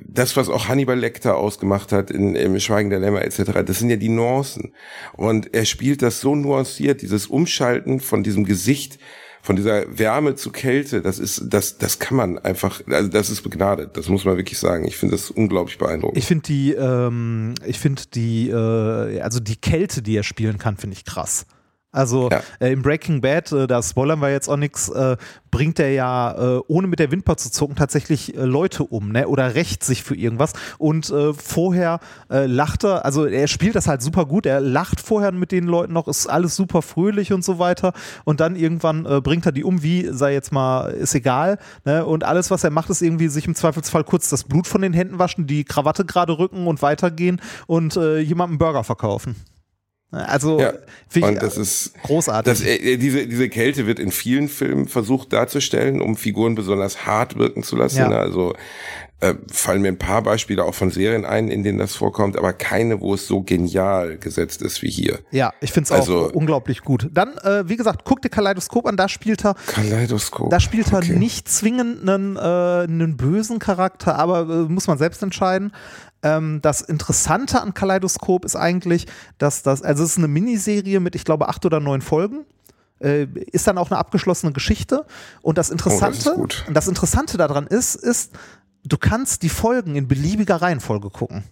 das, was auch Hannibal Lecter ausgemacht hat in, im Schweigen der Lämmer etc., das sind ja die Nuancen. Und er spielt das so nuanciert, dieses Umschalten von diesem Gesicht, von dieser Wärme zu Kälte, das ist, das, das kann man einfach, also das ist begnadet, das muss man wirklich sagen. Ich finde das unglaublich beeindruckend. Ich finde die, ähm, ich finde die, äh, also die Kälte, die er spielen kann, finde ich krass. Also ja. äh, im Breaking Bad, äh, da spoilern wir jetzt auch nichts, äh, bringt er ja, äh, ohne mit der Wimper zu zucken, tatsächlich äh, Leute um, ne? Oder rächt sich für irgendwas. Und äh, vorher lacht er, also er spielt das halt super gut, er lacht vorher mit den Leuten noch, ist alles super fröhlich und so weiter. Und dann irgendwann bringt er die um, wie, sei jetzt mal, ist egal. Ne? Und alles, was er macht, ist irgendwie sich im Zweifelsfall kurz das Blut von den Händen waschen, die Krawatte gerade rücken und weitergehen und jemandem Burger verkaufen. Also ja, und das ist großartig. Das, äh, diese, diese Kälte wird in vielen Filmen versucht darzustellen, um Figuren besonders hart wirken zu lassen. Ja. Also äh, fallen mir ein paar Beispiele auch von Serien ein, in denen das vorkommt, aber keine, wo es so genial gesetzt ist wie hier. Ja, ich finde es also, auch unglaublich gut. Dann, äh, wie gesagt, guck dir Kaleidoskop an, da spielt er. Kaleidoskop. Da spielt er okay. nicht zwingend einen, äh, einen bösen Charakter, aber äh, muss man selbst entscheiden. Ähm, das Interessante an Kaleidoskop ist eigentlich, dass das, also es ist eine Miniserie mit, ich glaube, acht oder neun Folgen äh, ist dann auch eine abgeschlossene Geschichte. Und das Interessante, oh, das, das, Interessante daran ist, ist, du kannst die Folgen in beliebiger Reihenfolge gucken.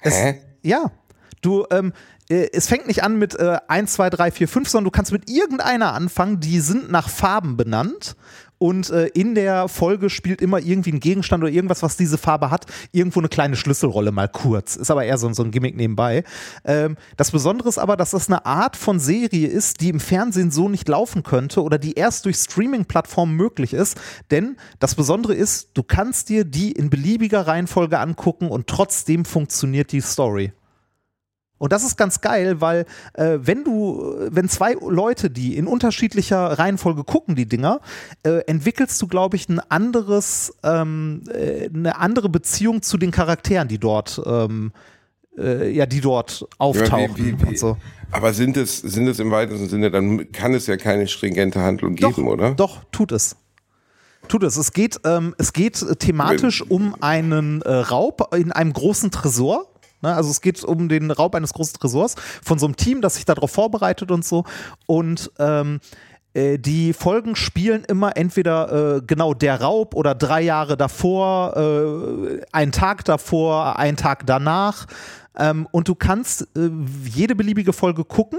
Es, Hä? Ja. Du, ähm, äh, es fängt nicht an mit äh, 1, 2, 3, 4, 5, sondern du kannst mit irgendeiner anfangen, die sind nach Farben benannt und äh, in der Folge spielt immer irgendwie ein Gegenstand oder irgendwas, was diese Farbe hat, irgendwo eine kleine Schlüsselrolle, mal kurz. Ist aber eher so, so ein Gimmick nebenbei. Ähm, das Besondere ist aber, dass das eine Art von Serie ist, die im Fernsehen so nicht laufen könnte oder die erst durch Streaming-Plattformen möglich ist. Denn das Besondere ist, du kannst dir die in beliebiger Reihenfolge angucken und trotzdem funktioniert die Story. Und das ist ganz geil, weil äh, wenn du, wenn zwei Leute, die in unterschiedlicher Reihenfolge gucken, die Dinger, äh, entwickelst du, glaube ich, ein anderes, ähm, äh, eine andere Beziehung zu den Charakteren, die dort, ähm, äh, ja, die dort auftauchen ja, wie, wie, wie. und so. Aber sind es, sind es im weitesten Sinne, dann kann es ja keine stringente Handlung doch, geben, oder? Doch, tut es. Tut es. Es geht, ähm, es geht thematisch um einen äh, Raub in einem großen Tresor Ne? Also es geht um den Raub eines großen Tresors von so einem Team, das sich darauf vorbereitet und so. Und ähm, äh, die Folgen spielen immer entweder äh, genau der Raub oder drei Jahre davor, äh, einen Tag davor, einen Tag danach. Ähm, und du kannst äh, jede beliebige Folge gucken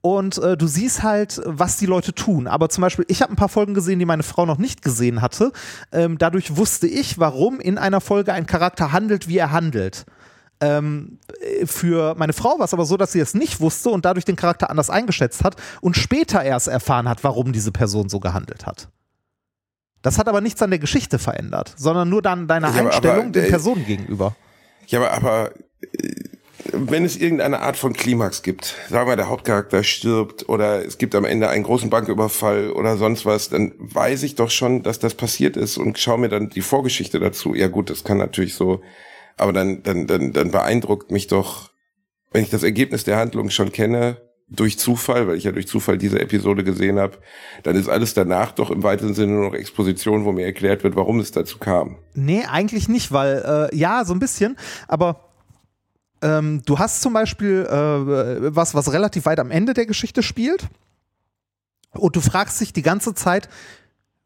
und äh, du siehst halt, was die Leute tun. Aber zum Beispiel, ich habe ein paar Folgen gesehen, die meine Frau noch nicht gesehen hatte. Ähm, dadurch wusste ich, warum in einer Folge ein Charakter handelt, wie er handelt. Ähm, für meine Frau war es aber so, dass sie es nicht wusste und dadurch den Charakter anders eingeschätzt hat und später erst erfahren hat, warum diese Person so gehandelt hat. Das hat aber nichts an der Geschichte verändert, sondern nur dann deine ja, Einstellung aber, den äh, Personen gegenüber. Ja, aber, aber äh, wenn es irgendeine Art von Klimax gibt, sagen wir, der Hauptcharakter stirbt oder es gibt am Ende einen großen Banküberfall oder sonst was, dann weiß ich doch schon, dass das passiert ist und schaue mir dann die Vorgeschichte dazu. Ja gut, das kann natürlich so aber dann, dann, dann, dann beeindruckt mich doch, wenn ich das Ergebnis der Handlung schon kenne, durch Zufall, weil ich ja durch Zufall diese Episode gesehen habe, dann ist alles danach doch im weiteren Sinne nur noch Exposition, wo mir erklärt wird, warum es dazu kam. Nee, eigentlich nicht, weil äh, ja, so ein bisschen, aber ähm, du hast zum Beispiel äh, was, was relativ weit am Ende der Geschichte spielt und du fragst dich die ganze Zeit,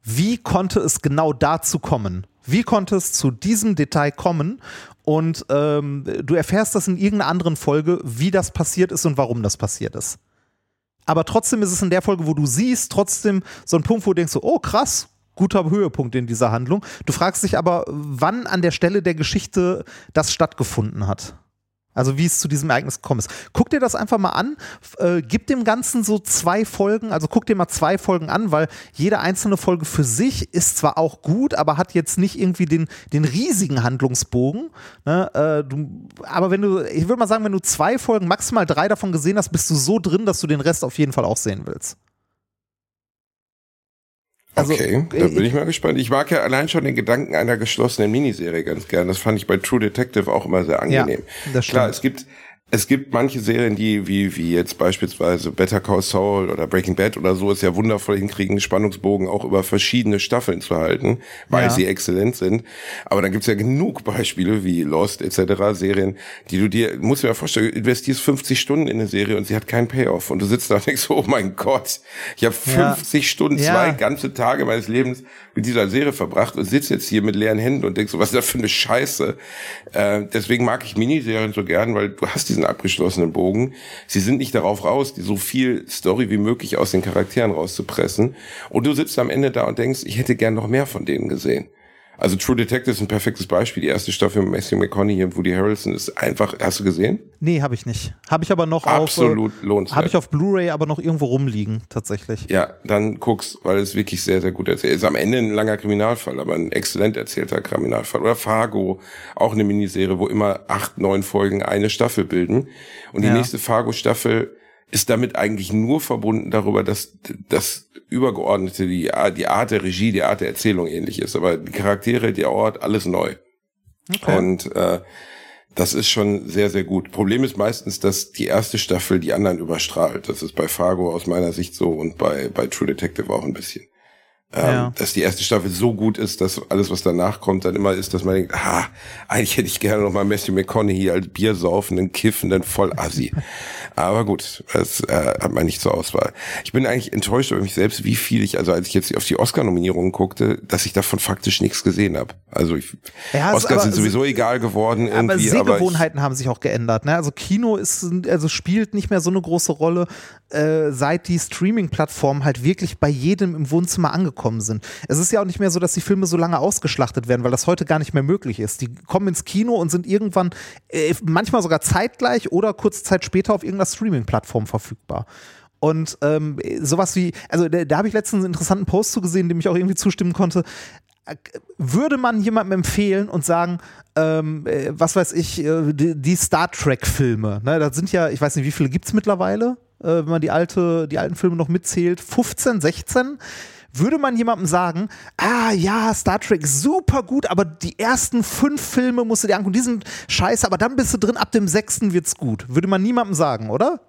wie konnte es genau dazu kommen? Wie konnte es zu diesem Detail kommen? Und ähm, du erfährst das in irgendeiner anderen Folge, wie das passiert ist und warum das passiert ist. Aber trotzdem ist es in der Folge, wo du siehst, trotzdem so ein Punkt, wo du denkst, oh krass, guter Höhepunkt in dieser Handlung. Du fragst dich aber, wann an der Stelle der Geschichte das stattgefunden hat. Also wie es zu diesem Ereignis gekommen ist. Guck dir das einfach mal an, äh, gib dem Ganzen so zwei Folgen, also guck dir mal zwei Folgen an, weil jede einzelne Folge für sich ist zwar auch gut, aber hat jetzt nicht irgendwie den, den riesigen Handlungsbogen. Ne? Äh, du, aber wenn du, ich würde mal sagen, wenn du zwei Folgen, maximal drei davon gesehen hast, bist du so drin, dass du den Rest auf jeden Fall auch sehen willst. Also, okay, da bin ich mal gespannt. Ich mag ja allein schon den Gedanken einer geschlossenen Miniserie ganz gern. Das fand ich bei True Detective auch immer sehr angenehm. Ja, das Klar, es gibt, es gibt manche Serien, die wie, wie jetzt beispielsweise Better Call Saul oder Breaking Bad oder so es ja wundervoll hinkriegen, Spannungsbogen auch über verschiedene Staffeln zu halten, weil Ja. sie exzellent sind. Aber dann gibt's ja genug Beispiele wie Lost etc. Serien, die du dir, musst du dir vorstellen, du investierst 50 Stunden in eine Serie und sie hat keinen Payoff. Und du sitzt da und denkst, oh mein Gott, ich habe Ja. 50 Stunden, Ja. zwei ganze Tage meines Lebens mit dieser Serie verbracht und sitze jetzt hier mit leeren Händen und denkst so, was ist das für eine Scheiße. Äh, deswegen mag ich Miniserien so gern, weil du hast diesen abgeschlossenen Bogen. Sie sind nicht darauf raus, so viel Story wie möglich aus den Charakteren rauszupressen. Und du sitzt am Ende da und denkst, ich hätte gern noch mehr von denen gesehen. Also True Detective ist ein perfektes Beispiel. Die erste Staffel mit Matthew McConaughey und Woody Harrelson ist einfach, hast du gesehen? Nee, habe ich nicht. Habe ich aber noch Absolut auf, äh, lohnenswert. Habe ich auf Blu-ray aber noch irgendwo rumliegen, tatsächlich. Ja, dann guck's, weil es wirklich sehr, sehr gut erzählt ist. Am Ende ein langer Kriminalfall, aber ein exzellent erzählter Kriminalfall. Oder Fargo, auch eine Miniserie, wo immer acht, neun Folgen eine Staffel bilden. Und die Ja. nächste Fargo-Staffel ist damit eigentlich nur verbunden darüber, dass das Übergeordnete, die, Art- die Art der Regie, die Art der Erzählung ähnlich ist. Aber die Charaktere, der Ort, alles neu. Okay. Und äh, das ist schon sehr, sehr gut. Problem ist meistens, dass die erste Staffel die anderen überstrahlt. Das ist bei Fargo aus meiner Sicht so und bei, bei True Detective auch ein bisschen. Ähm, Ja. Dass die erste Staffel so gut ist, dass alles, was danach kommt, dann immer ist, dass man denkt, ah, eigentlich hätte ich gerne noch mal Matthew McConaughey als biersaufenden, kiffenden Vollassi. Aber gut, das äh, hat man nicht zur Auswahl. Ich bin eigentlich enttäuscht über mich selbst, wie viel ich, also als ich jetzt auf die Oscar-Nominierungen guckte, dass ich davon faktisch nichts gesehen habe. Also ich, Ja, Oscars sind es- sowieso egal geworden Aber irgendwie. Aber, ich, Sehgewohnheiten haben sich auch geändert. Ne? Also Kino ist, also spielt nicht mehr so eine große Rolle, äh, seit die Streaming-Plattformen halt wirklich bei jedem im Wohnzimmer angekommen sind. Es ist ja auch nicht mehr so, dass die Filme so lange ausgeschlachtet werden, weil das heute gar nicht mehr möglich ist. Die kommen ins Kino und sind irgendwann äh, manchmal sogar zeitgleich oder kurze Zeit später auf irgendeiner Streaming-Plattform verfügbar. Und ähm, sowas wie, also da, da habe ich letztens einen interessanten Post zu gesehen, dem ich auch irgendwie zustimmen konnte würde man jemandem empfehlen und sagen, ähm, äh, was weiß ich, äh, die, die Star Trek-Filme, ne, das sind ja, ich weiß nicht, wie viele gibt es mittlerweile, äh, wenn man die, alte, die alten Filme noch mitzählt, 15, 16? Würde man jemandem sagen, ah ja, Star Trek super gut, aber die ersten fünf Filme musst du dir angucken, die sind scheiße, aber dann bist du drin, ab dem sechsten wird's gut. Würde man niemandem sagen, oder?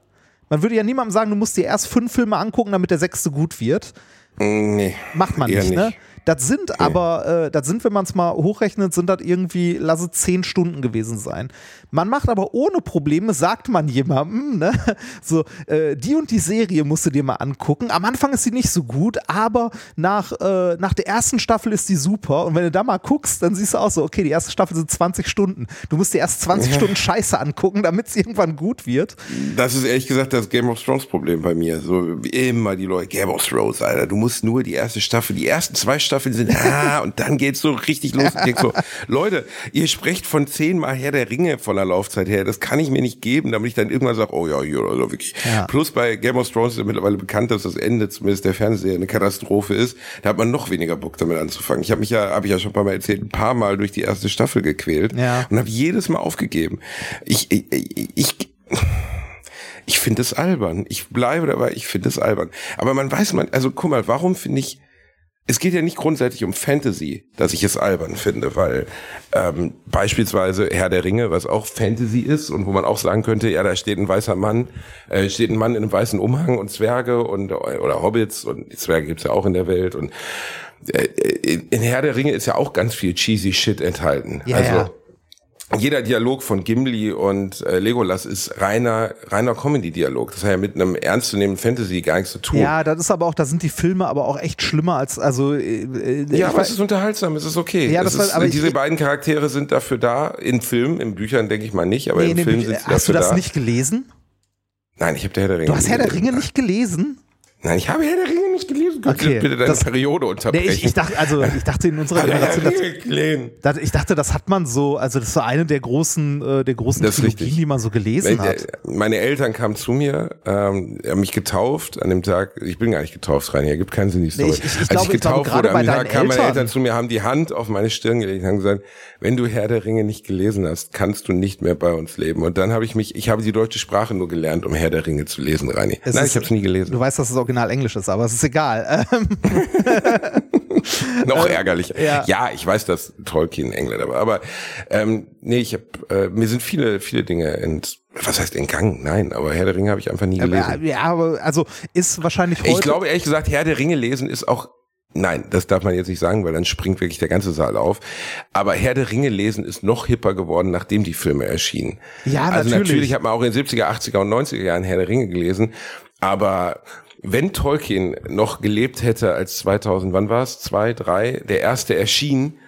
Man würde ja niemandem sagen, du musst dir erst fünf Filme angucken, damit der sechste gut wird. nee, Macht man eher nicht, ne? Das sind aber, äh, das sind, wenn man es mal hochrechnet, sind das irgendwie, lasse zehn Stunden gewesen sein. Man macht aber ohne Probleme, sagt man jemandem, ne? so, äh, die und die Serie musst du dir mal angucken. Am Anfang ist sie nicht so gut, aber nach, äh, nach der ersten Staffel ist die super. Und wenn du da mal guckst, dann siehst du auch so, okay, die erste Staffel sind 20 Stunden. Du musst dir erst 20 Stunden Scheiße angucken, damit es irgendwann gut wird. Das ist ehrlich gesagt das Game of Thrones Problem bei mir. So wie immer die Leute, Game of Thrones, Alter. Du musst nur die erste Staffel, die ersten zwei Staffeln sind, ah, und dann geht's so richtig los. So, Leute, ihr sprecht von zehnmal Herr der Ringe von der Laufzeit her. Das kann ich mir nicht geben, damit ich dann irgendwann sage, oh ja, ja, also wirklich. Ja. Plus bei Game of Thrones ist ja mittlerweile bekannt, dass das Ende zumindest der Fernsehserie eine Katastrophe ist. Da hat man noch weniger Bock damit anzufangen. Ich habe mich ja, habe ich ja schon ein paar Mal erzählt, ein paar Mal durch die erste Staffel gequält Ja. und habe jedes Mal aufgegeben. Ich, ich, ich, ich ich finde es albern. Ich bleibe dabei, ich finde es albern. Aber man weiß man, also guck mal, warum finde ich, es geht ja nicht grundsätzlich um Fantasy, dass ich es albern finde, weil ähm, beispielsweise Herr der Ringe, was auch Fantasy ist und wo man auch sagen könnte, ja, da steht ein weißer Mann, äh, steht ein Mann in einem weißen Umhang und Zwerge und oder Hobbits und die Zwerge gibt's ja auch in der Welt und äh, in Herr der Ringe ist ja auch ganz viel cheesy Shit enthalten. Ja, also ja. Jeder Dialog von Gimli und äh, Legolas ist reiner reiner Comedy-Dialog. Das hat ja mit einem ernstzunehmenden Fantasy gar nichts zu tun. Ja, das ist aber auch, da sind die Filme aber auch echt schlimmer als, also, äh, äh, Ja, ich aber es ist unterhaltsam, es ist okay. Ja, das war- ist, aber ich- diese beiden Charaktere sind dafür da, in Filmen, in Büchern denke ich mal nicht, aber Nee, im Film sind sie hast du dafür das da. nicht gelesen? Nein, ich habe der Herr der Ringe. Du hast Herr der. Ringe nicht gelesen? Nein, ich habe Herr der Ringe nicht gelesen. Okay, bitte deine das- Periode Nee, unterbrechen? ich, ich dachte, also ich dachte in unserer Generation, das, ich dachte, das hat man so, also das so eine der großen, äh, der großen Das Trilogien, die man so gelesen Weil, hat. Meine Eltern kamen zu mir, ähm, haben mich getauft an dem Tag. Ich bin gar nicht getauft, Rainer. Gibt keinen Sinn in die Story. ich- ich- ich Als glaube- ich getauft wurde, am Tag kamen meine Eltern- zu mir, haben die Hand auf meine Stirn gelegt und haben gesagt, wenn du Herr der Ringe nicht gelesen hast, kannst du nicht mehr bei uns leben. Und dann habe ich mich, ich habe die deutsche Sprache nur gelernt, um Herr der Ringe zu lesen, Rainer. Es Nein, ist- ich habe es nie gelesen. Du weißt, dass es Original Englisch ist, aber es ist egal. Ähm, Noch ärgerlicher. Ja. ja. ich weiß, dass Tolkien Engländer war, aber ähm, nee, ich habe äh, mir sind viele viele Dinge ent was heißt entgangen? Nein, aber Herr der Ringe habe ich einfach nie gelesen. Ja, aber also ist wahrscheinlich heute Ich glaube ehrlich gesagt, Herr der Ringe lesen ist auch Nein, das darf man jetzt nicht sagen, weil dann springt wirklich der ganze Saal auf. Aber Herr der Ringe lesen ist noch hipper geworden, nachdem die Filme erschienen. Ja, also natürlich. natürlich hat man auch in den 70er, 80er und 90er Jahren Herr der Ringe gelesen. Aber wenn Tolkien noch gelebt hätte als 2000, wann war es? Zwei, drei, der erste erschien,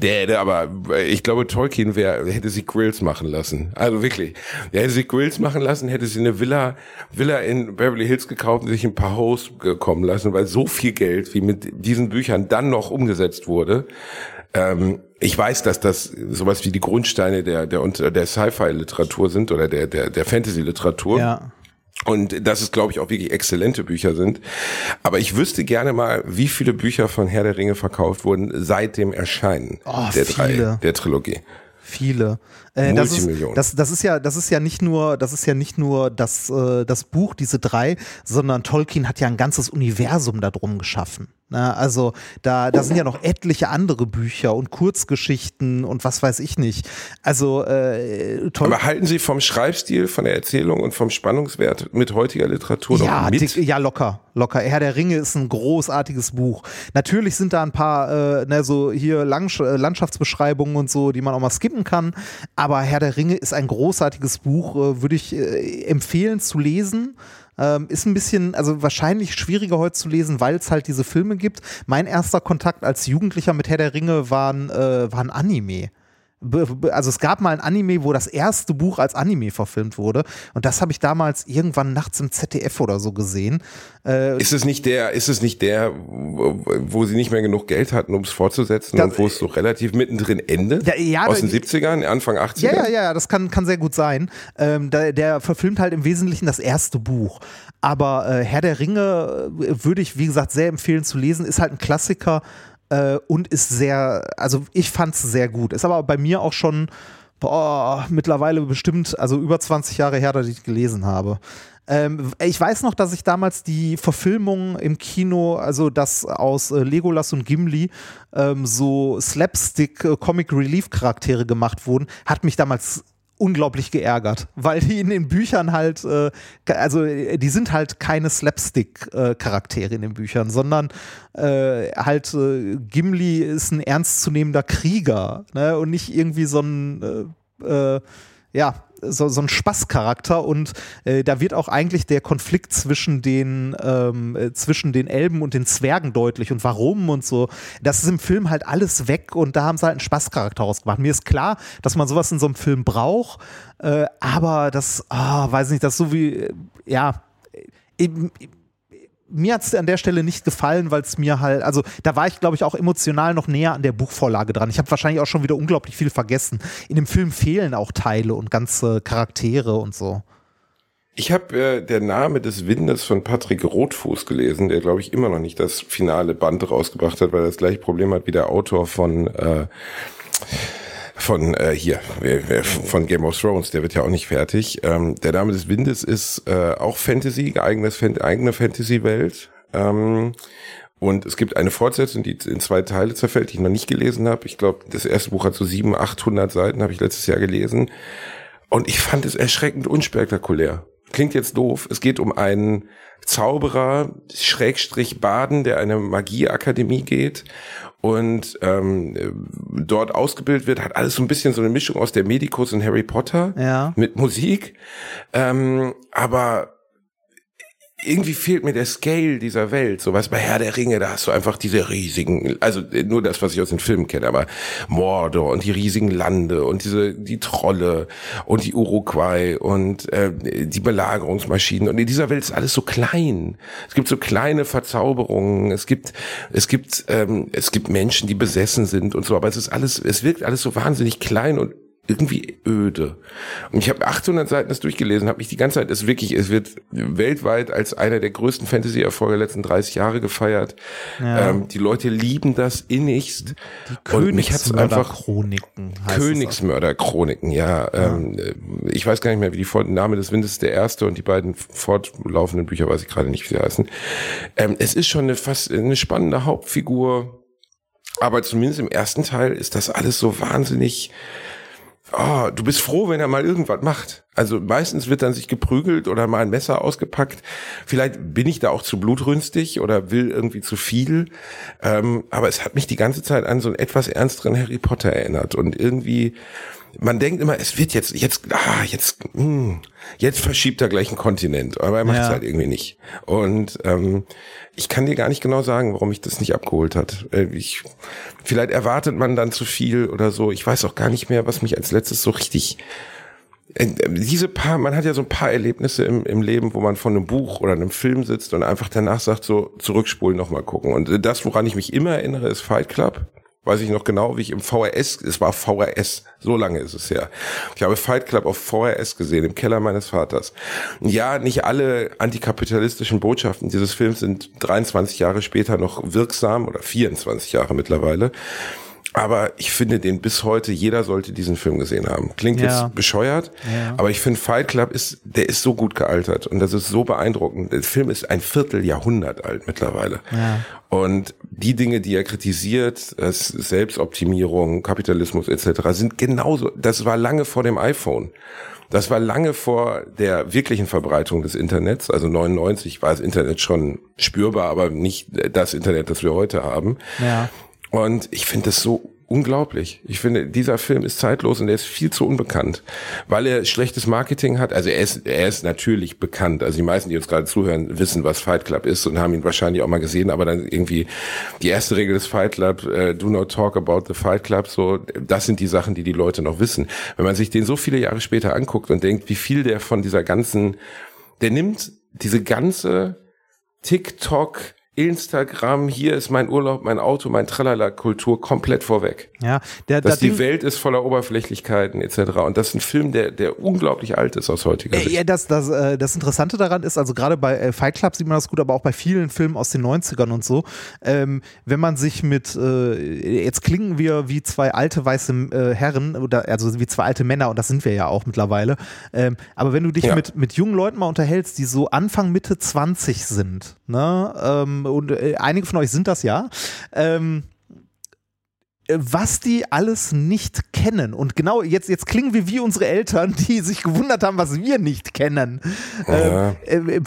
der hätte aber, ich glaube, Tolkien wär, hätte sie Grills machen lassen. Also wirklich. Der hätte sie Grills machen lassen, hätte sie eine Villa, Villa in Beverly Hills gekauft und sich ein paar Hosts kommen lassen, weil so viel Geld, wie mit diesen Büchern dann noch umgesetzt wurde. Ähm, ich weiß, dass das sowas wie die Grundsteine der, der, der Sci-Fi-Literatur sind oder der, der, der Fantasy-Literatur. Ja. Und dass es, glaube ich, auch wirklich exzellente Bücher sind. Aber ich wüsste gerne mal, wie viele Bücher von Herr der Ringe verkauft wurden seit dem Erscheinen oh, der drei, der Trilogie. Viele. Äh, das, ist, das, das, ist ja, das ist ja nicht nur, das ist ja nicht nur das, äh, das Buch, diese drei, sondern Tolkien hat ja ein ganzes Universum darum geschaffen. Ne? Also da, da sind ja noch etliche andere Bücher und Kurzgeschichten und was weiß ich nicht. Also äh, Aber halten Sie vom Schreibstil, von der Erzählung und vom Spannungswert mit heutiger Literatur ja, noch mit? ja, locker, locker. Herr der Ringe ist ein großartiges Buch. Natürlich sind da ein paar, äh, ne, so hier Lang äh, Landschaftsbeschreibungen und so, die man auch mal skippen kann. Aber Herr der Ringe ist ein großartiges Buch, äh, würde ich äh, empfehlen zu lesen. Ähm, ist ein bisschen, also wahrscheinlich schwieriger heute zu lesen, weil es halt diese Filme gibt. Mein erster Kontakt als Jugendlicher mit Herr der Ringe waren, äh, waren Anime also es gab mal ein Anime, wo das erste Buch als Anime verfilmt wurde und das habe ich damals irgendwann nachts im ZDF oder so gesehen. Äh, ist es nicht der, ist es nicht der, wo sie nicht mehr genug Geld hatten, um es fortzusetzen das, und wo es so relativ mittendrin endet? Ja, ja, aus den 70ern, Anfang 80er? Ja, ja, ja, das kann, kann sehr gut sein. Ähm, der, der verfilmt halt im Wesentlichen das erste Buch. Aber äh, Herr der Ringe äh, würde ich, wie gesagt, sehr empfehlen zu lesen, ist halt ein Klassiker äh, und ist sehr, also ich fand es sehr gut. Ist aber bei mir auch schon boah, mittlerweile bestimmt, also über 20 Jahre her, dass ich gelesen habe. Ähm, ich weiß noch, dass ich damals die Verfilmung im Kino, also das aus äh, Legolas und Gimli, ähm, so Slapstick äh, gemacht wurden, hat mich damals unglaublich geärgert, weil die in den Büchern halt, äh, also die sind halt keine Slapstick-Charaktere in den Büchern, sondern äh, halt äh, Gimli ist ein ernstzunehmender Krieger ne? und nicht irgendwie so ein, äh, äh, ja, so, so ein Spaßcharakter und äh, da wird auch eigentlich der Konflikt zwischen den, ähm, äh, zwischen den Elben und den Zwergen deutlich und warum und so. Das ist im Film halt alles weg und da haben sie halt einen Spaßcharakter ausgemacht. Mir ist klar, dass man sowas in so einem Film braucht, äh, aber das, oh, weiß nicht, das so wie, äh, ja, eben, mir hat es an der Stelle nicht gefallen, weil es mir halt, also da war ich, glaube ich, auch emotional noch näher an der Buchvorlage dran. Ich habe wahrscheinlich auch schon wieder unglaublich viel vergessen. In dem Film fehlen auch Teile und ganze Charaktere und so. Ich habe äh, der Name des Windes von Patrick Rotfuß gelesen, der glaube ich immer noch nicht das finale Band rausgebracht hat, weil er das gleiche Problem hat wie der Autor von äh, von äh, hier von Game of Thrones, der wird ja auch nicht fertig. Ähm, der Name des Windes ist äh, auch Fantasy, eigenes eigene Fantasy-Welt. Ähm, und es gibt eine Fortsetzung, die in zwei Teile zerfällt, die ich noch nicht gelesen habe. Ich glaube, das erste Buch hat so 700, 800 Seiten, habe ich letztes Jahr gelesen. Und ich fand es erschreckend unspektakulär. Klingt jetzt doof. Es geht um einen Zauberer, Schrägstrich Baden, der eine Magieakademie geht und ähm, dort ausgebildet wird, hat alles so ein bisschen so eine Mischung aus der Medikus und Harry Potter ja. mit Musik. Ähm, aber irgendwie fehlt mir der Scale dieser Welt. So was bei Herr der Ringe, da hast du einfach diese riesigen, also nur das, was ich aus den Filmen kenne, aber Mordor und die riesigen Lande und diese die Trolle und die Uruguay und äh, die Belagerungsmaschinen und in dieser Welt ist alles so klein. Es gibt so kleine Verzauberungen, es gibt es gibt ähm, es gibt Menschen, die besessen sind und so, aber es ist alles, es wirkt alles so wahnsinnig klein und irgendwie öde. Und ich habe 800 Seiten das durchgelesen, habe mich die ganze Zeit, es wirklich, es wird weltweit als einer der größten Fantasy-Erfolge der letzten 30 Jahre gefeiert. Ja. Ähm, die Leute lieben das innigst. Die Königsmörder-Chroniken. Königsmörder-Chroniken, ja. ja. Ähm, ich weiß gar nicht mehr, wie die Name des Windes ist der erste und die beiden fortlaufenden Bücher weiß ich gerade nicht, wie sie heißen. Ähm, es ist schon eine fast eine spannende Hauptfigur Aber zumindest im ersten Teil ist das alles so wahnsinnig oh, du bist froh, wenn er mal irgendwas macht. Also meistens wird dann sich geprügelt oder mal ein Messer ausgepackt. Vielleicht bin ich da auch zu blutrünstig oder will irgendwie zu viel. Ähm, aber es hat mich die ganze Zeit an so einen etwas ernsteren Harry Potter erinnert. Und irgendwie, man denkt immer, es wird jetzt, jetzt, ah, jetzt, mh, hm, jetzt verschiebt er gleich einen Kontinent. Aber er macht es ja. halt irgendwie nicht. Und ähm, ich kann dir gar nicht genau sagen, warum mich das nicht abgeholt hat. Äh, ich, vielleicht erwartet man dann zu viel oder so. Ich weiß auch gar nicht mehr, was mich als letztes so richtig äh, diese paar, man hat ja so ein paar Erlebnisse im, im Leben, wo man von einem Buch oder einem Film sitzt und einfach danach sagt, so zurückspulen nochmal gucken. Und das, woran ich mich immer erinnere, ist Fight Club weiß ich noch genau, wie ich im VRS, es war VRS, so lange ist es her. Ich habe Fight Club auf VRS gesehen, im Keller meines Vaters. Ja, nicht alle antikapitalistischen Botschaften dieses Films sind 23 Jahre später noch wirksam oder 24 Jahre mittlerweile. Aber ich finde den bis heute, jeder sollte diesen Film gesehen haben. Klingt ja. jetzt bescheuert, ja. aber ich finde Fight Club ist, der ist so gut gealtert und das ist so beeindruckend. Der Film ist ein Vierteljahrhundert alt mittlerweile. Ja. Und die Dinge, die er kritisiert, das Selbstoptimierung, Kapitalismus etc., sind genauso, das war lange vor dem iPhone. Das war lange vor der wirklichen Verbreitung des Internets. Also 99 war das Internet schon spürbar, aber nicht das Internet, das wir heute haben. Ja. Und ich finde das so unglaublich. Ich finde, dieser Film ist zeitlos und er ist viel zu unbekannt, weil er schlechtes Marketing hat. Also er ist, er ist natürlich bekannt. Also die meisten, die uns gerade zuhören, wissen, was Fight Club ist und haben ihn wahrscheinlich auch mal gesehen. Aber dann irgendwie die erste Regel des Fight Club, uh, do not talk about the Fight Club. So, das sind die Sachen, die die Leute noch wissen. Wenn man sich den so viele Jahre später anguckt und denkt, wie viel der von dieser ganzen, der nimmt diese ganze TikTok Instagram, hier ist mein Urlaub, mein Auto, mein Tralala-Kultur komplett vorweg. Ja, der, Dass die Welt ist voller Oberflächlichkeiten etc. Und das ist ein Film, der, der unglaublich alt ist aus heutiger Sicht. Ja, das, das, äh, das Interessante daran ist, also gerade bei äh, Fight Club sieht man das gut, aber auch bei vielen Filmen aus den 90ern und so, ähm, wenn man sich mit, äh, jetzt klingen wir wie zwei alte weiße äh, Herren, oder also wie zwei alte Männer, und das sind wir ja auch mittlerweile, ähm, aber wenn du dich ja. mit, mit jungen Leuten mal unterhältst, die so Anfang, Mitte 20 sind, ne, ähm, und äh, einige von euch sind das ja. Ähm, was die alles nicht kennen. Und genau jetzt, jetzt klingen wir wie unsere Eltern, die sich gewundert haben, was wir nicht kennen. Ja. Ähm, äh, äh,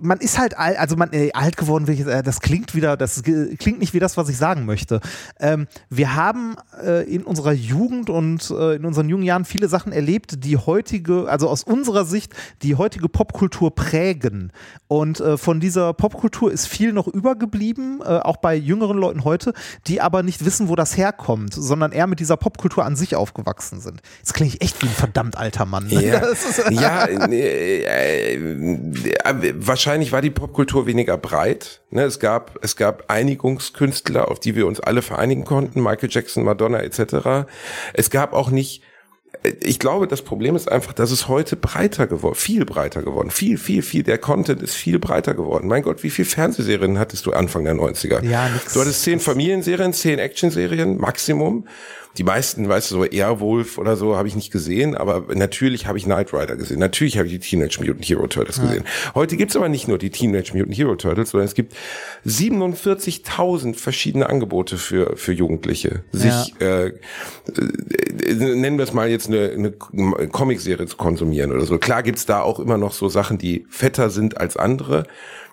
man ist halt alt, also man äh, alt geworden, äh, das klingt wieder, das klingt nicht wie das, was ich sagen möchte. Ähm, wir haben äh, in unserer Jugend und äh, in unseren jungen Jahren viele Sachen erlebt, die heutige, also aus unserer Sicht, die heutige Popkultur prägen. Und äh, von dieser Popkultur ist viel noch übergeblieben, auch bei jüngeren Leuten heute, die aber nicht wissen, wo das herkommt, sondern eher mit dieser Popkultur an sich aufgewachsen sind. Jetzt klinge ich echt wie ein verdammt alter Mann. Ne? Ja, ja äh, wahrscheinlich war die Popkultur weniger breit. Ne? Es gab es gab Einigungskünstler, auf die wir uns alle vereinigen konnten, Michael Jackson, Madonna etc. Es gab auch nicht ich glaube, das Problem ist einfach, dass es heute breiter geworden, viel breiter geworden, viel, viel, viel. Der Content ist viel breiter geworden. Mein Gott, wie viel Fernsehserien hattest du Anfang der 90er? Ja, nix. Du hattest zehn Familienserien, zehn Actionserien, Maximum. Die meisten, weißt du, so Airwolf oder so habe ich nicht gesehen, aber natürlich habe ich Knight Rider gesehen. Natürlich habe ich die Teenage Mutant Hero Turtles ja. gesehen. Heute gibt's aber nicht nur die Teenage Mutant Hero Turtles, sondern es gibt 47.000 verschiedene Angebote für, für Jugendliche. Sich, ja. äh, äh, nennen wir es mal jetzt eine, eine Comicserie zu konsumieren oder so. Klar gibt's da auch immer noch so Sachen, die fetter sind als andere.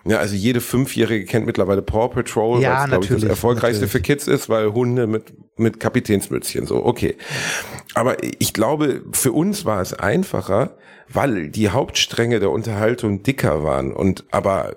Ja, also jede Fünfjährige kennt mittlerweile Paw Patrol, ja, was, glaube ich, das erfolgreichste natürlich. für Kids ist, weil Hunde mit, mit Kapitänsmützchen, so, okay. Aber ich glaube, für uns war es einfacher, weil die Hauptstränge der Unterhaltung dicker waren und aber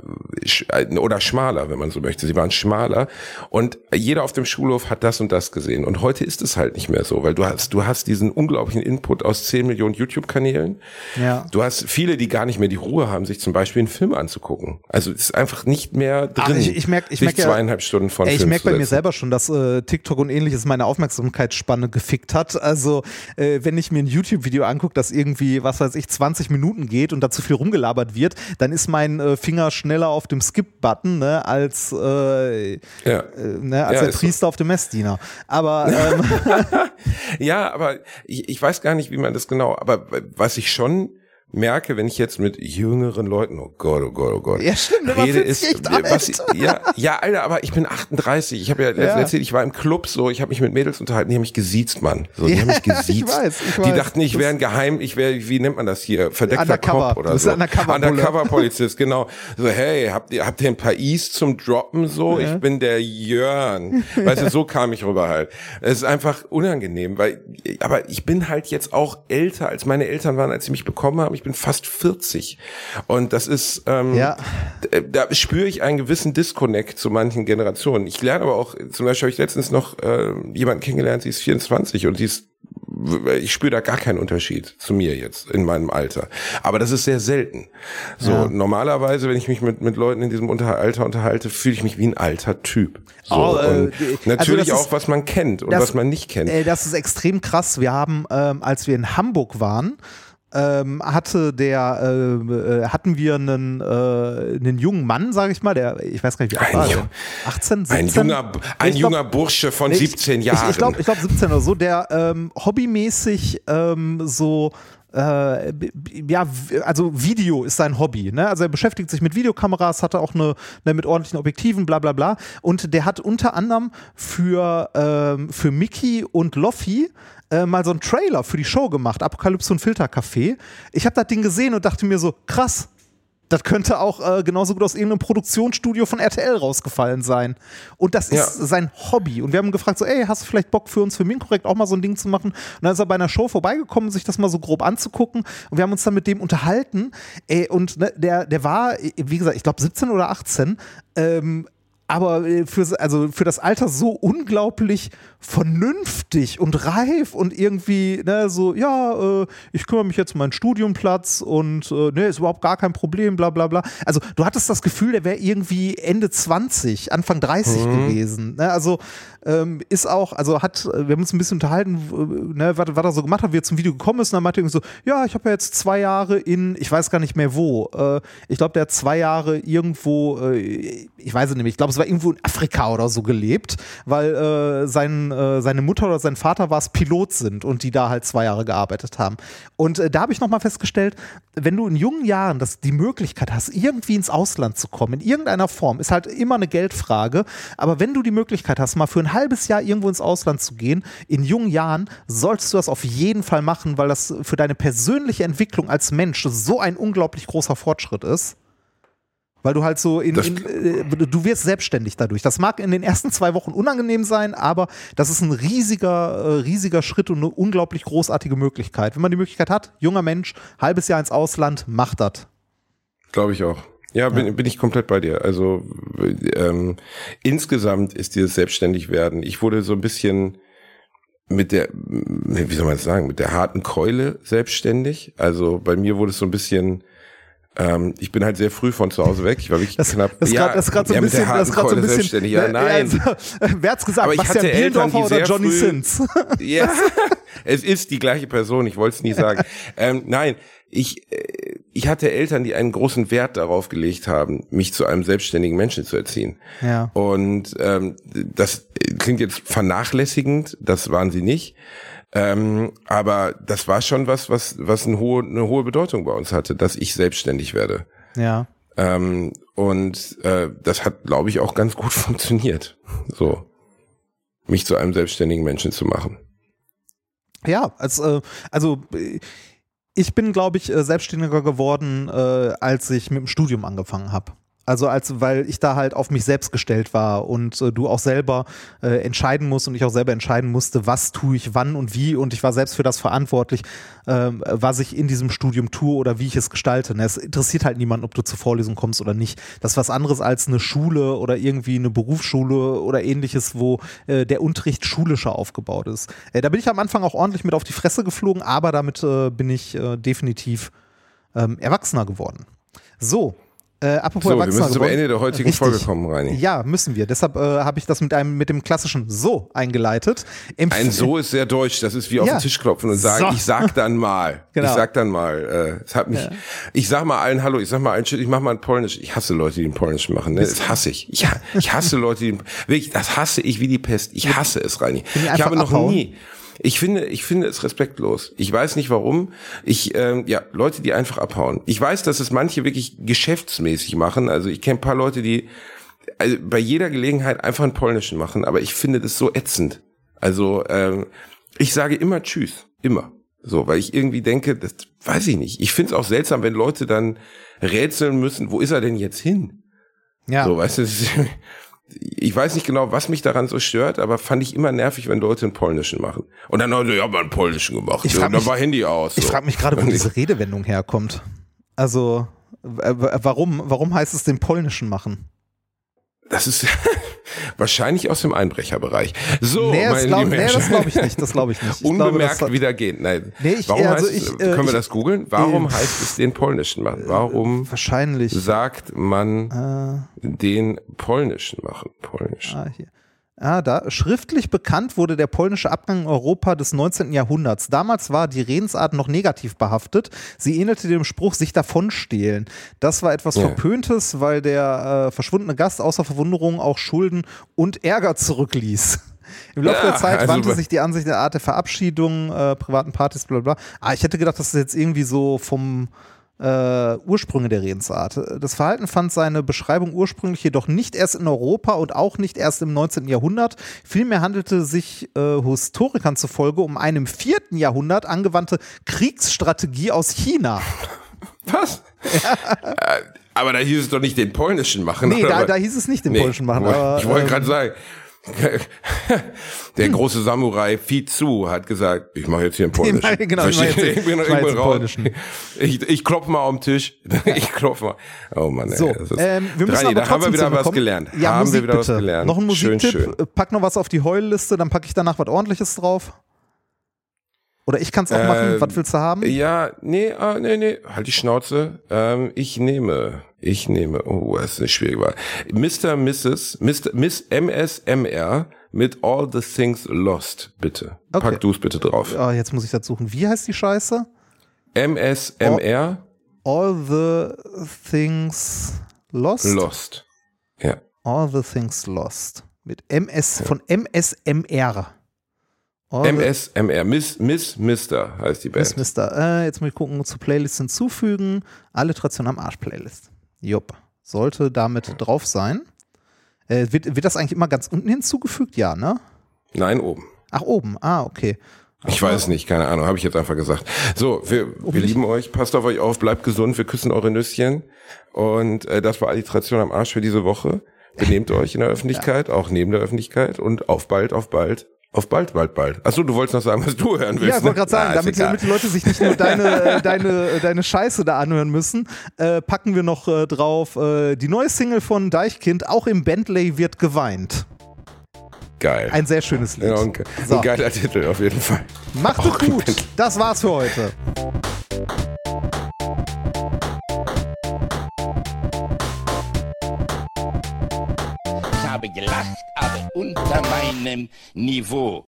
oder schmaler, wenn man so möchte. Sie waren schmaler und jeder auf dem Schulhof hat das und das gesehen. Und heute ist es halt nicht mehr so, weil du hast du hast diesen unglaublichen Input aus 10 Millionen YouTube-Kanälen. Ja. Du hast viele, die gar nicht mehr die Ruhe haben, sich zum Beispiel einen Film anzugucken. Also es ist einfach nicht mehr drin. Ach, ich, ich merke, ich merke zweieinhalb Stunden von ey, Ich merke bei mir selber schon, dass äh, TikTok und ähnliches meine Aufmerksamkeitsspanne gefickt hat. Also äh, wenn ich mir ein YouTube-Video angucke, das irgendwie, was weiß ich, 20 Minuten geht und da zu viel rumgelabert wird, dann ist mein äh, Finger schneller auf dem Skip-Button ne, als, äh, ja. äh, ne, als ja, der Priester so. auf dem Messdiener. Aber ähm, ja, aber ich, ich weiß gar nicht, wie man das genau, aber was ich schon merke, wenn ich jetzt mit jüngeren Leuten, oh Gott, oh Gott, oh Gott, ja, stimmt, rede ist, was, ja, ja, Alter, aber ich bin 38. Ich habe ja, ja erzählt, ich war im Club so, ich habe mich mit Mädels unterhalten, die haben mich gesiezt, Mann. So, die ja, haben mich gesiezt. Ich weiß, ich weiß. Die dachten, ich wäre ein Geheim, ich wäre, wie nennt man das hier, verdeckter Cop oder so. Undercover, Undercover Polizist, genau. So, hey, habt ihr, habt ihr ein paar E's zum Droppen so? Ja. Ich bin der Jörn. Weißt du, so kam ich rüber halt. Es ist einfach unangenehm, weil, aber ich bin halt jetzt auch älter, als meine Eltern waren, als sie mich bekommen haben. Ich bin fast 40. Und das ist, ähm, ja. da spüre ich einen gewissen Disconnect zu manchen Generationen. Ich lerne aber auch, zum Beispiel habe ich letztens noch äh, jemanden kennengelernt, sie ist 24 und sie ist ich spüre da gar keinen Unterschied zu mir jetzt in meinem Alter. Aber das ist sehr selten. So ja. normalerweise, wenn ich mich mit mit Leuten in diesem Unter Alter unterhalte, fühle ich mich wie ein alter Typ. So, oh, äh, also natürlich also auch, was man kennt und das, was man nicht kennt. Äh, das ist extrem krass. Wir haben, ähm, als wir in Hamburg waren, ähm, hatte der äh, äh, hatten wir einen, äh, einen jungen Mann, sage ich mal, der ich weiß gar nicht wie alt war, der, 18, 17. Ein junger ein glaub, junger Bursche von nee, 17 Jahren. Ich, ich glaube ich glaub 17 oder so, der ähm, hobbymäßig ähm, so äh, ja, also Video ist sein Hobby. Ne? Also er beschäftigt sich mit Videokameras, hatte auch eine, eine mit ordentlichen Objektiven, bla bla bla. Und der hat unter anderem für, ähm, für Mickey und Loffy äh, mal so einen Trailer für die Show gemacht, Apokalypse und Filtercafé. Ich habe das Ding gesehen und dachte mir so, krass, das könnte auch äh, genauso gut aus irgendeinem Produktionsstudio von RTL rausgefallen sein. Und das ist ja. sein Hobby. Und wir haben ihn gefragt, so, ey, hast du vielleicht Bock für uns für Minkorrekt auch mal so ein Ding zu machen? Und dann ist er bei einer Show vorbeigekommen, sich das mal so grob anzugucken. Und wir haben uns dann mit dem unterhalten. Ey, und ne, der, der war, wie gesagt, ich glaube 17 oder 18. Ähm, aber äh, für, also für das Alter so unglaublich vernünftig und reif und irgendwie, ne, so, ja, äh, ich kümmere mich jetzt um meinen Studiumplatz und äh, ne, ist überhaupt gar kein Problem, bla bla bla. Also du hattest das Gefühl, der wäre irgendwie Ende 20, Anfang 30 mhm. gewesen. Ne? Also ähm, ist auch, also hat, wir haben uns ein bisschen unterhalten, ne, was, was er so gemacht hat, wie er zum Video gekommen ist. Und dann meinte er so, ja, ich habe ja jetzt zwei Jahre in, ich weiß gar nicht mehr wo, äh, ich glaube, der hat zwei Jahre irgendwo, äh, ich weiß es nicht, ich glaube, es war irgendwo in Afrika oder so gelebt, weil äh, sein, äh, seine Mutter oder sein Vater war es Pilot sind und die da halt zwei Jahre gearbeitet haben. Und äh, da habe ich nochmal festgestellt, wenn du in jungen Jahren das, die Möglichkeit hast, irgendwie ins Ausland zu kommen, in irgendeiner Form, ist halt immer eine Geldfrage, aber wenn du die Möglichkeit hast, mal für ein halbes Jahr irgendwo ins Ausland zu gehen, in jungen Jahren, solltest du das auf jeden Fall machen, weil das für deine persönliche Entwicklung als Mensch so ein unglaublich großer Fortschritt ist. Weil du halt so in, in äh, du wirst selbstständig dadurch. Das mag in den ersten zwei Wochen unangenehm sein, aber das ist ein riesiger, äh, riesiger Schritt und eine unglaublich großartige Möglichkeit. Wenn man die Möglichkeit hat, junger Mensch, halbes Jahr ins Ausland, macht das. Glaube ich auch. Ja, bin, ja. bin ich komplett bei dir. Also ähm, insgesamt ist dieses Selbstständigwerden. Ich wurde so ein bisschen mit der, wie soll man das sagen, mit der harten Keule selbstständig. Also bei mir wurde es so ein bisschen ähm, ich bin halt sehr früh von zu Hause weg. Ich war wirklich das, knapp. Das ja, das gerade so ein bisschen, das gerade so ein bisschen. Ja, nein. Also, wer hat's gesagt? Aber ich Bastian hatte Eltern, oder Johnny früh, Sins? Ja, es ist die gleiche Person. Ich wollte es nie sagen. ähm, nein, ich äh, ich hatte Eltern, die einen großen Wert darauf gelegt haben, mich zu einem selbstständigen Menschen zu erziehen. Ja. Und ähm, das klingt jetzt vernachlässigend. Das waren sie nicht. Ähm, aber das war schon was, was, was eine hohe, eine hohe Bedeutung bei uns hatte, dass ich selbstständig werde. Ja. Ähm, und äh, das hat, glaube ich, auch ganz gut funktioniert. So, mich zu einem selbstständigen Menschen zu machen. Ja, also, also ich bin, glaube ich, äh, selbstständiger geworden, äh, als ich mit dem Studium angefangen habe. Also als weil ich da halt auf mich selbst gestellt war und äh, du auch selber äh, entscheiden musst und ich auch selber entscheiden musste, was tue ich wann und wie und ich war selbst für das verantwortlich, äh, was ich in diesem Studium tue oder wie ich es gestalte. Ne, es interessiert halt niemanden, ob du zur Vorlesung kommst oder nicht. Das ist was anderes als eine Schule oder irgendwie eine Berufsschule oder ähnliches, wo äh, der Unterricht schulischer aufgebaut ist. Äh, da bin ich am Anfang auch ordentlich mit auf die Fresse geflogen, aber damit äh, bin ich äh, definitiv ähm, erwachsener geworden. So, äh, apropos so, wir müssen zum Ende der heutigen Richtig. Folge kommen, Reini. Ja, müssen wir. Deshalb äh, habe ich das mit einem mit dem klassischen So eingeleitet. Empf Ein So ist sehr deutsch. Das ist wie auf ja. den Tisch klopfen und sagen, so. ich sag dann mal. Genau. Ich sag dann mal. Äh, es hat mich. Ja. Ich sag mal allen Hallo. Ich sag mal allen Shit. Ich mach mal ein Polnisch. Ich hasse Leute, die ein Polnisch machen. Ne? Das hasse ich. Ich, ich hasse Leute, die wirklich. Das hasse ich wie die Pest. Ich hasse es, Reini. Ich habe noch abhauen. nie Ich finde, ich finde es respektlos. Ich weiß nicht warum. Ich, ähm, ja, Leute, die einfach abhauen. Ich weiß, dass es manche wirklich geschäftsmäßig machen. Also ich kenne ein paar Leute, die also bei jeder Gelegenheit einfach einen polnischen machen, aber ich finde das so ätzend. Also ähm, ich sage immer Tschüss, immer. So, weil ich irgendwie denke, das weiß ich nicht. Ich finde es auch seltsam, wenn Leute dann rätseln müssen, wo ist er denn jetzt hin? Ja. So, weißt du, ich weiß nicht genau, was mich daran so stört, aber fand ich immer nervig, wenn Leute einen polnischen machen. Und dann Leute, ja, mal einen polnischen gemacht. Ich ja, dann war Handy aus. So. Ich frage mich gerade, wo diese Redewendung herkommt. Also, warum, warum heißt es den polnischen machen? Das ist wahrscheinlich aus dem Einbrecherbereich. So, nee, das glaube nee, glaube ich nicht. Das glaube ich nicht. Ich Unbemerkt glaube, wieder gehen. Nein. Nee, ich, Warum also heißt, ich, äh, können wir das googeln? Warum äh, heißt es den polnischen machen? Warum wahrscheinlich sagt man äh, den polnischen machen? Polnischen. Ah, hier. Ah, da. Schriftlich bekannt wurde der polnische Abgang in Europa des 19. Jahrhunderts. Damals war die Redensart noch negativ behaftet. Sie ähnelte dem Spruch sich davonstehlen. Das war etwas ja. Verpöntes, weil der äh, verschwundene Gast außer Verwunderung auch Schulden und Ärger zurückließ. Im Laufe ja, der Zeit also wandte sich die Ansicht der Art der Verabschiedung, äh, privaten Partys, bla bla. Ah, ich hätte gedacht, das ist jetzt irgendwie so vom äh, Ursprünge der Redensart. Das Verhalten fand seine Beschreibung ursprünglich jedoch nicht erst in Europa und auch nicht erst im 19. Jahrhundert. Vielmehr handelte sich äh, Historikern zufolge um eine im 4. Jahrhundert angewandte Kriegsstrategie aus China. Was? Ja. Äh, aber da hieß es doch nicht den polnischen machen. Nee, da, da, hieß es nicht den nee, polnischen machen. Aber, ich wollte ähm, gerade sagen, Der große Samurai Fizu hat gesagt, ich mache jetzt hier einen polnischen. genau, ich, jetzt, ich bin, ich bin raus. Ich, ich klopfe mal auf den Tisch. Ich klopfe mal. Oh Mann, ey, so, ähm, wir müssen Drei, aber da haben wir wieder was gelernt. Ja, haben Musik, wir wieder bitte. was gelernt. Noch ein Musiktipp. Schön, schön. Pack noch was auf die Heuliste, dann packe ich danach was ordentliches drauf. Oder ich kann es auch äh, machen. Was willst du haben? Ja, nee, ah, nee, nee. Halt die Schnauze. Ähm, ich nehme ich nehme, oh, das ist eine schwierige Wahl. Mr. Mrs. Mr. Miss MSMR mit All the Things Lost, bitte. Okay. Pack du es bitte drauf. Oh, jetzt muss ich das suchen. Wie heißt die Scheiße? MSMR. All, all the Things Lost? Lost. Ja. All the Things Lost. Mit MS, ja. von MSMR. MSMR, Miss, Miss Mister heißt die Band. Miss Mister. Äh, jetzt muss ich gucken, zu Playlist hinzufügen. Alliteration am Arsch Playlist. Jupp. Sollte damit drauf sein. Äh, wird, wird das eigentlich immer ganz unten hinzugefügt? Ja, ne? Nein, oben. Ach, oben. Ah, okay. Ich weiß nicht, keine Ahnung, habe ich jetzt einfach gesagt. So, wir, wir lieben euch, passt auf euch auf, bleibt gesund, wir küssen eure Nüsschen. Und äh, das war Alliteration am Arsch für diese Woche. Benehmt euch in der Öffentlichkeit, ja. auch neben der Öffentlichkeit und auf bald, auf bald. Auf bald, bald, bald. Achso, du wolltest noch sagen, was du hören willst. Ja, ich wollte gerade ne? sagen, ah, damit, damit, die Leute sich nicht nur deine, deine, deine Scheiße da anhören müssen, äh, packen wir noch äh, drauf äh, die neue Single von Deichkind, auch im Bentley wird geweint. Geil. Ein sehr schönes Lied. Ja, ein, so. ein geiler Titel auf jeden Fall. Macht es gut. Das war's für heute. habe gelacht, aber unter meinem Niveau.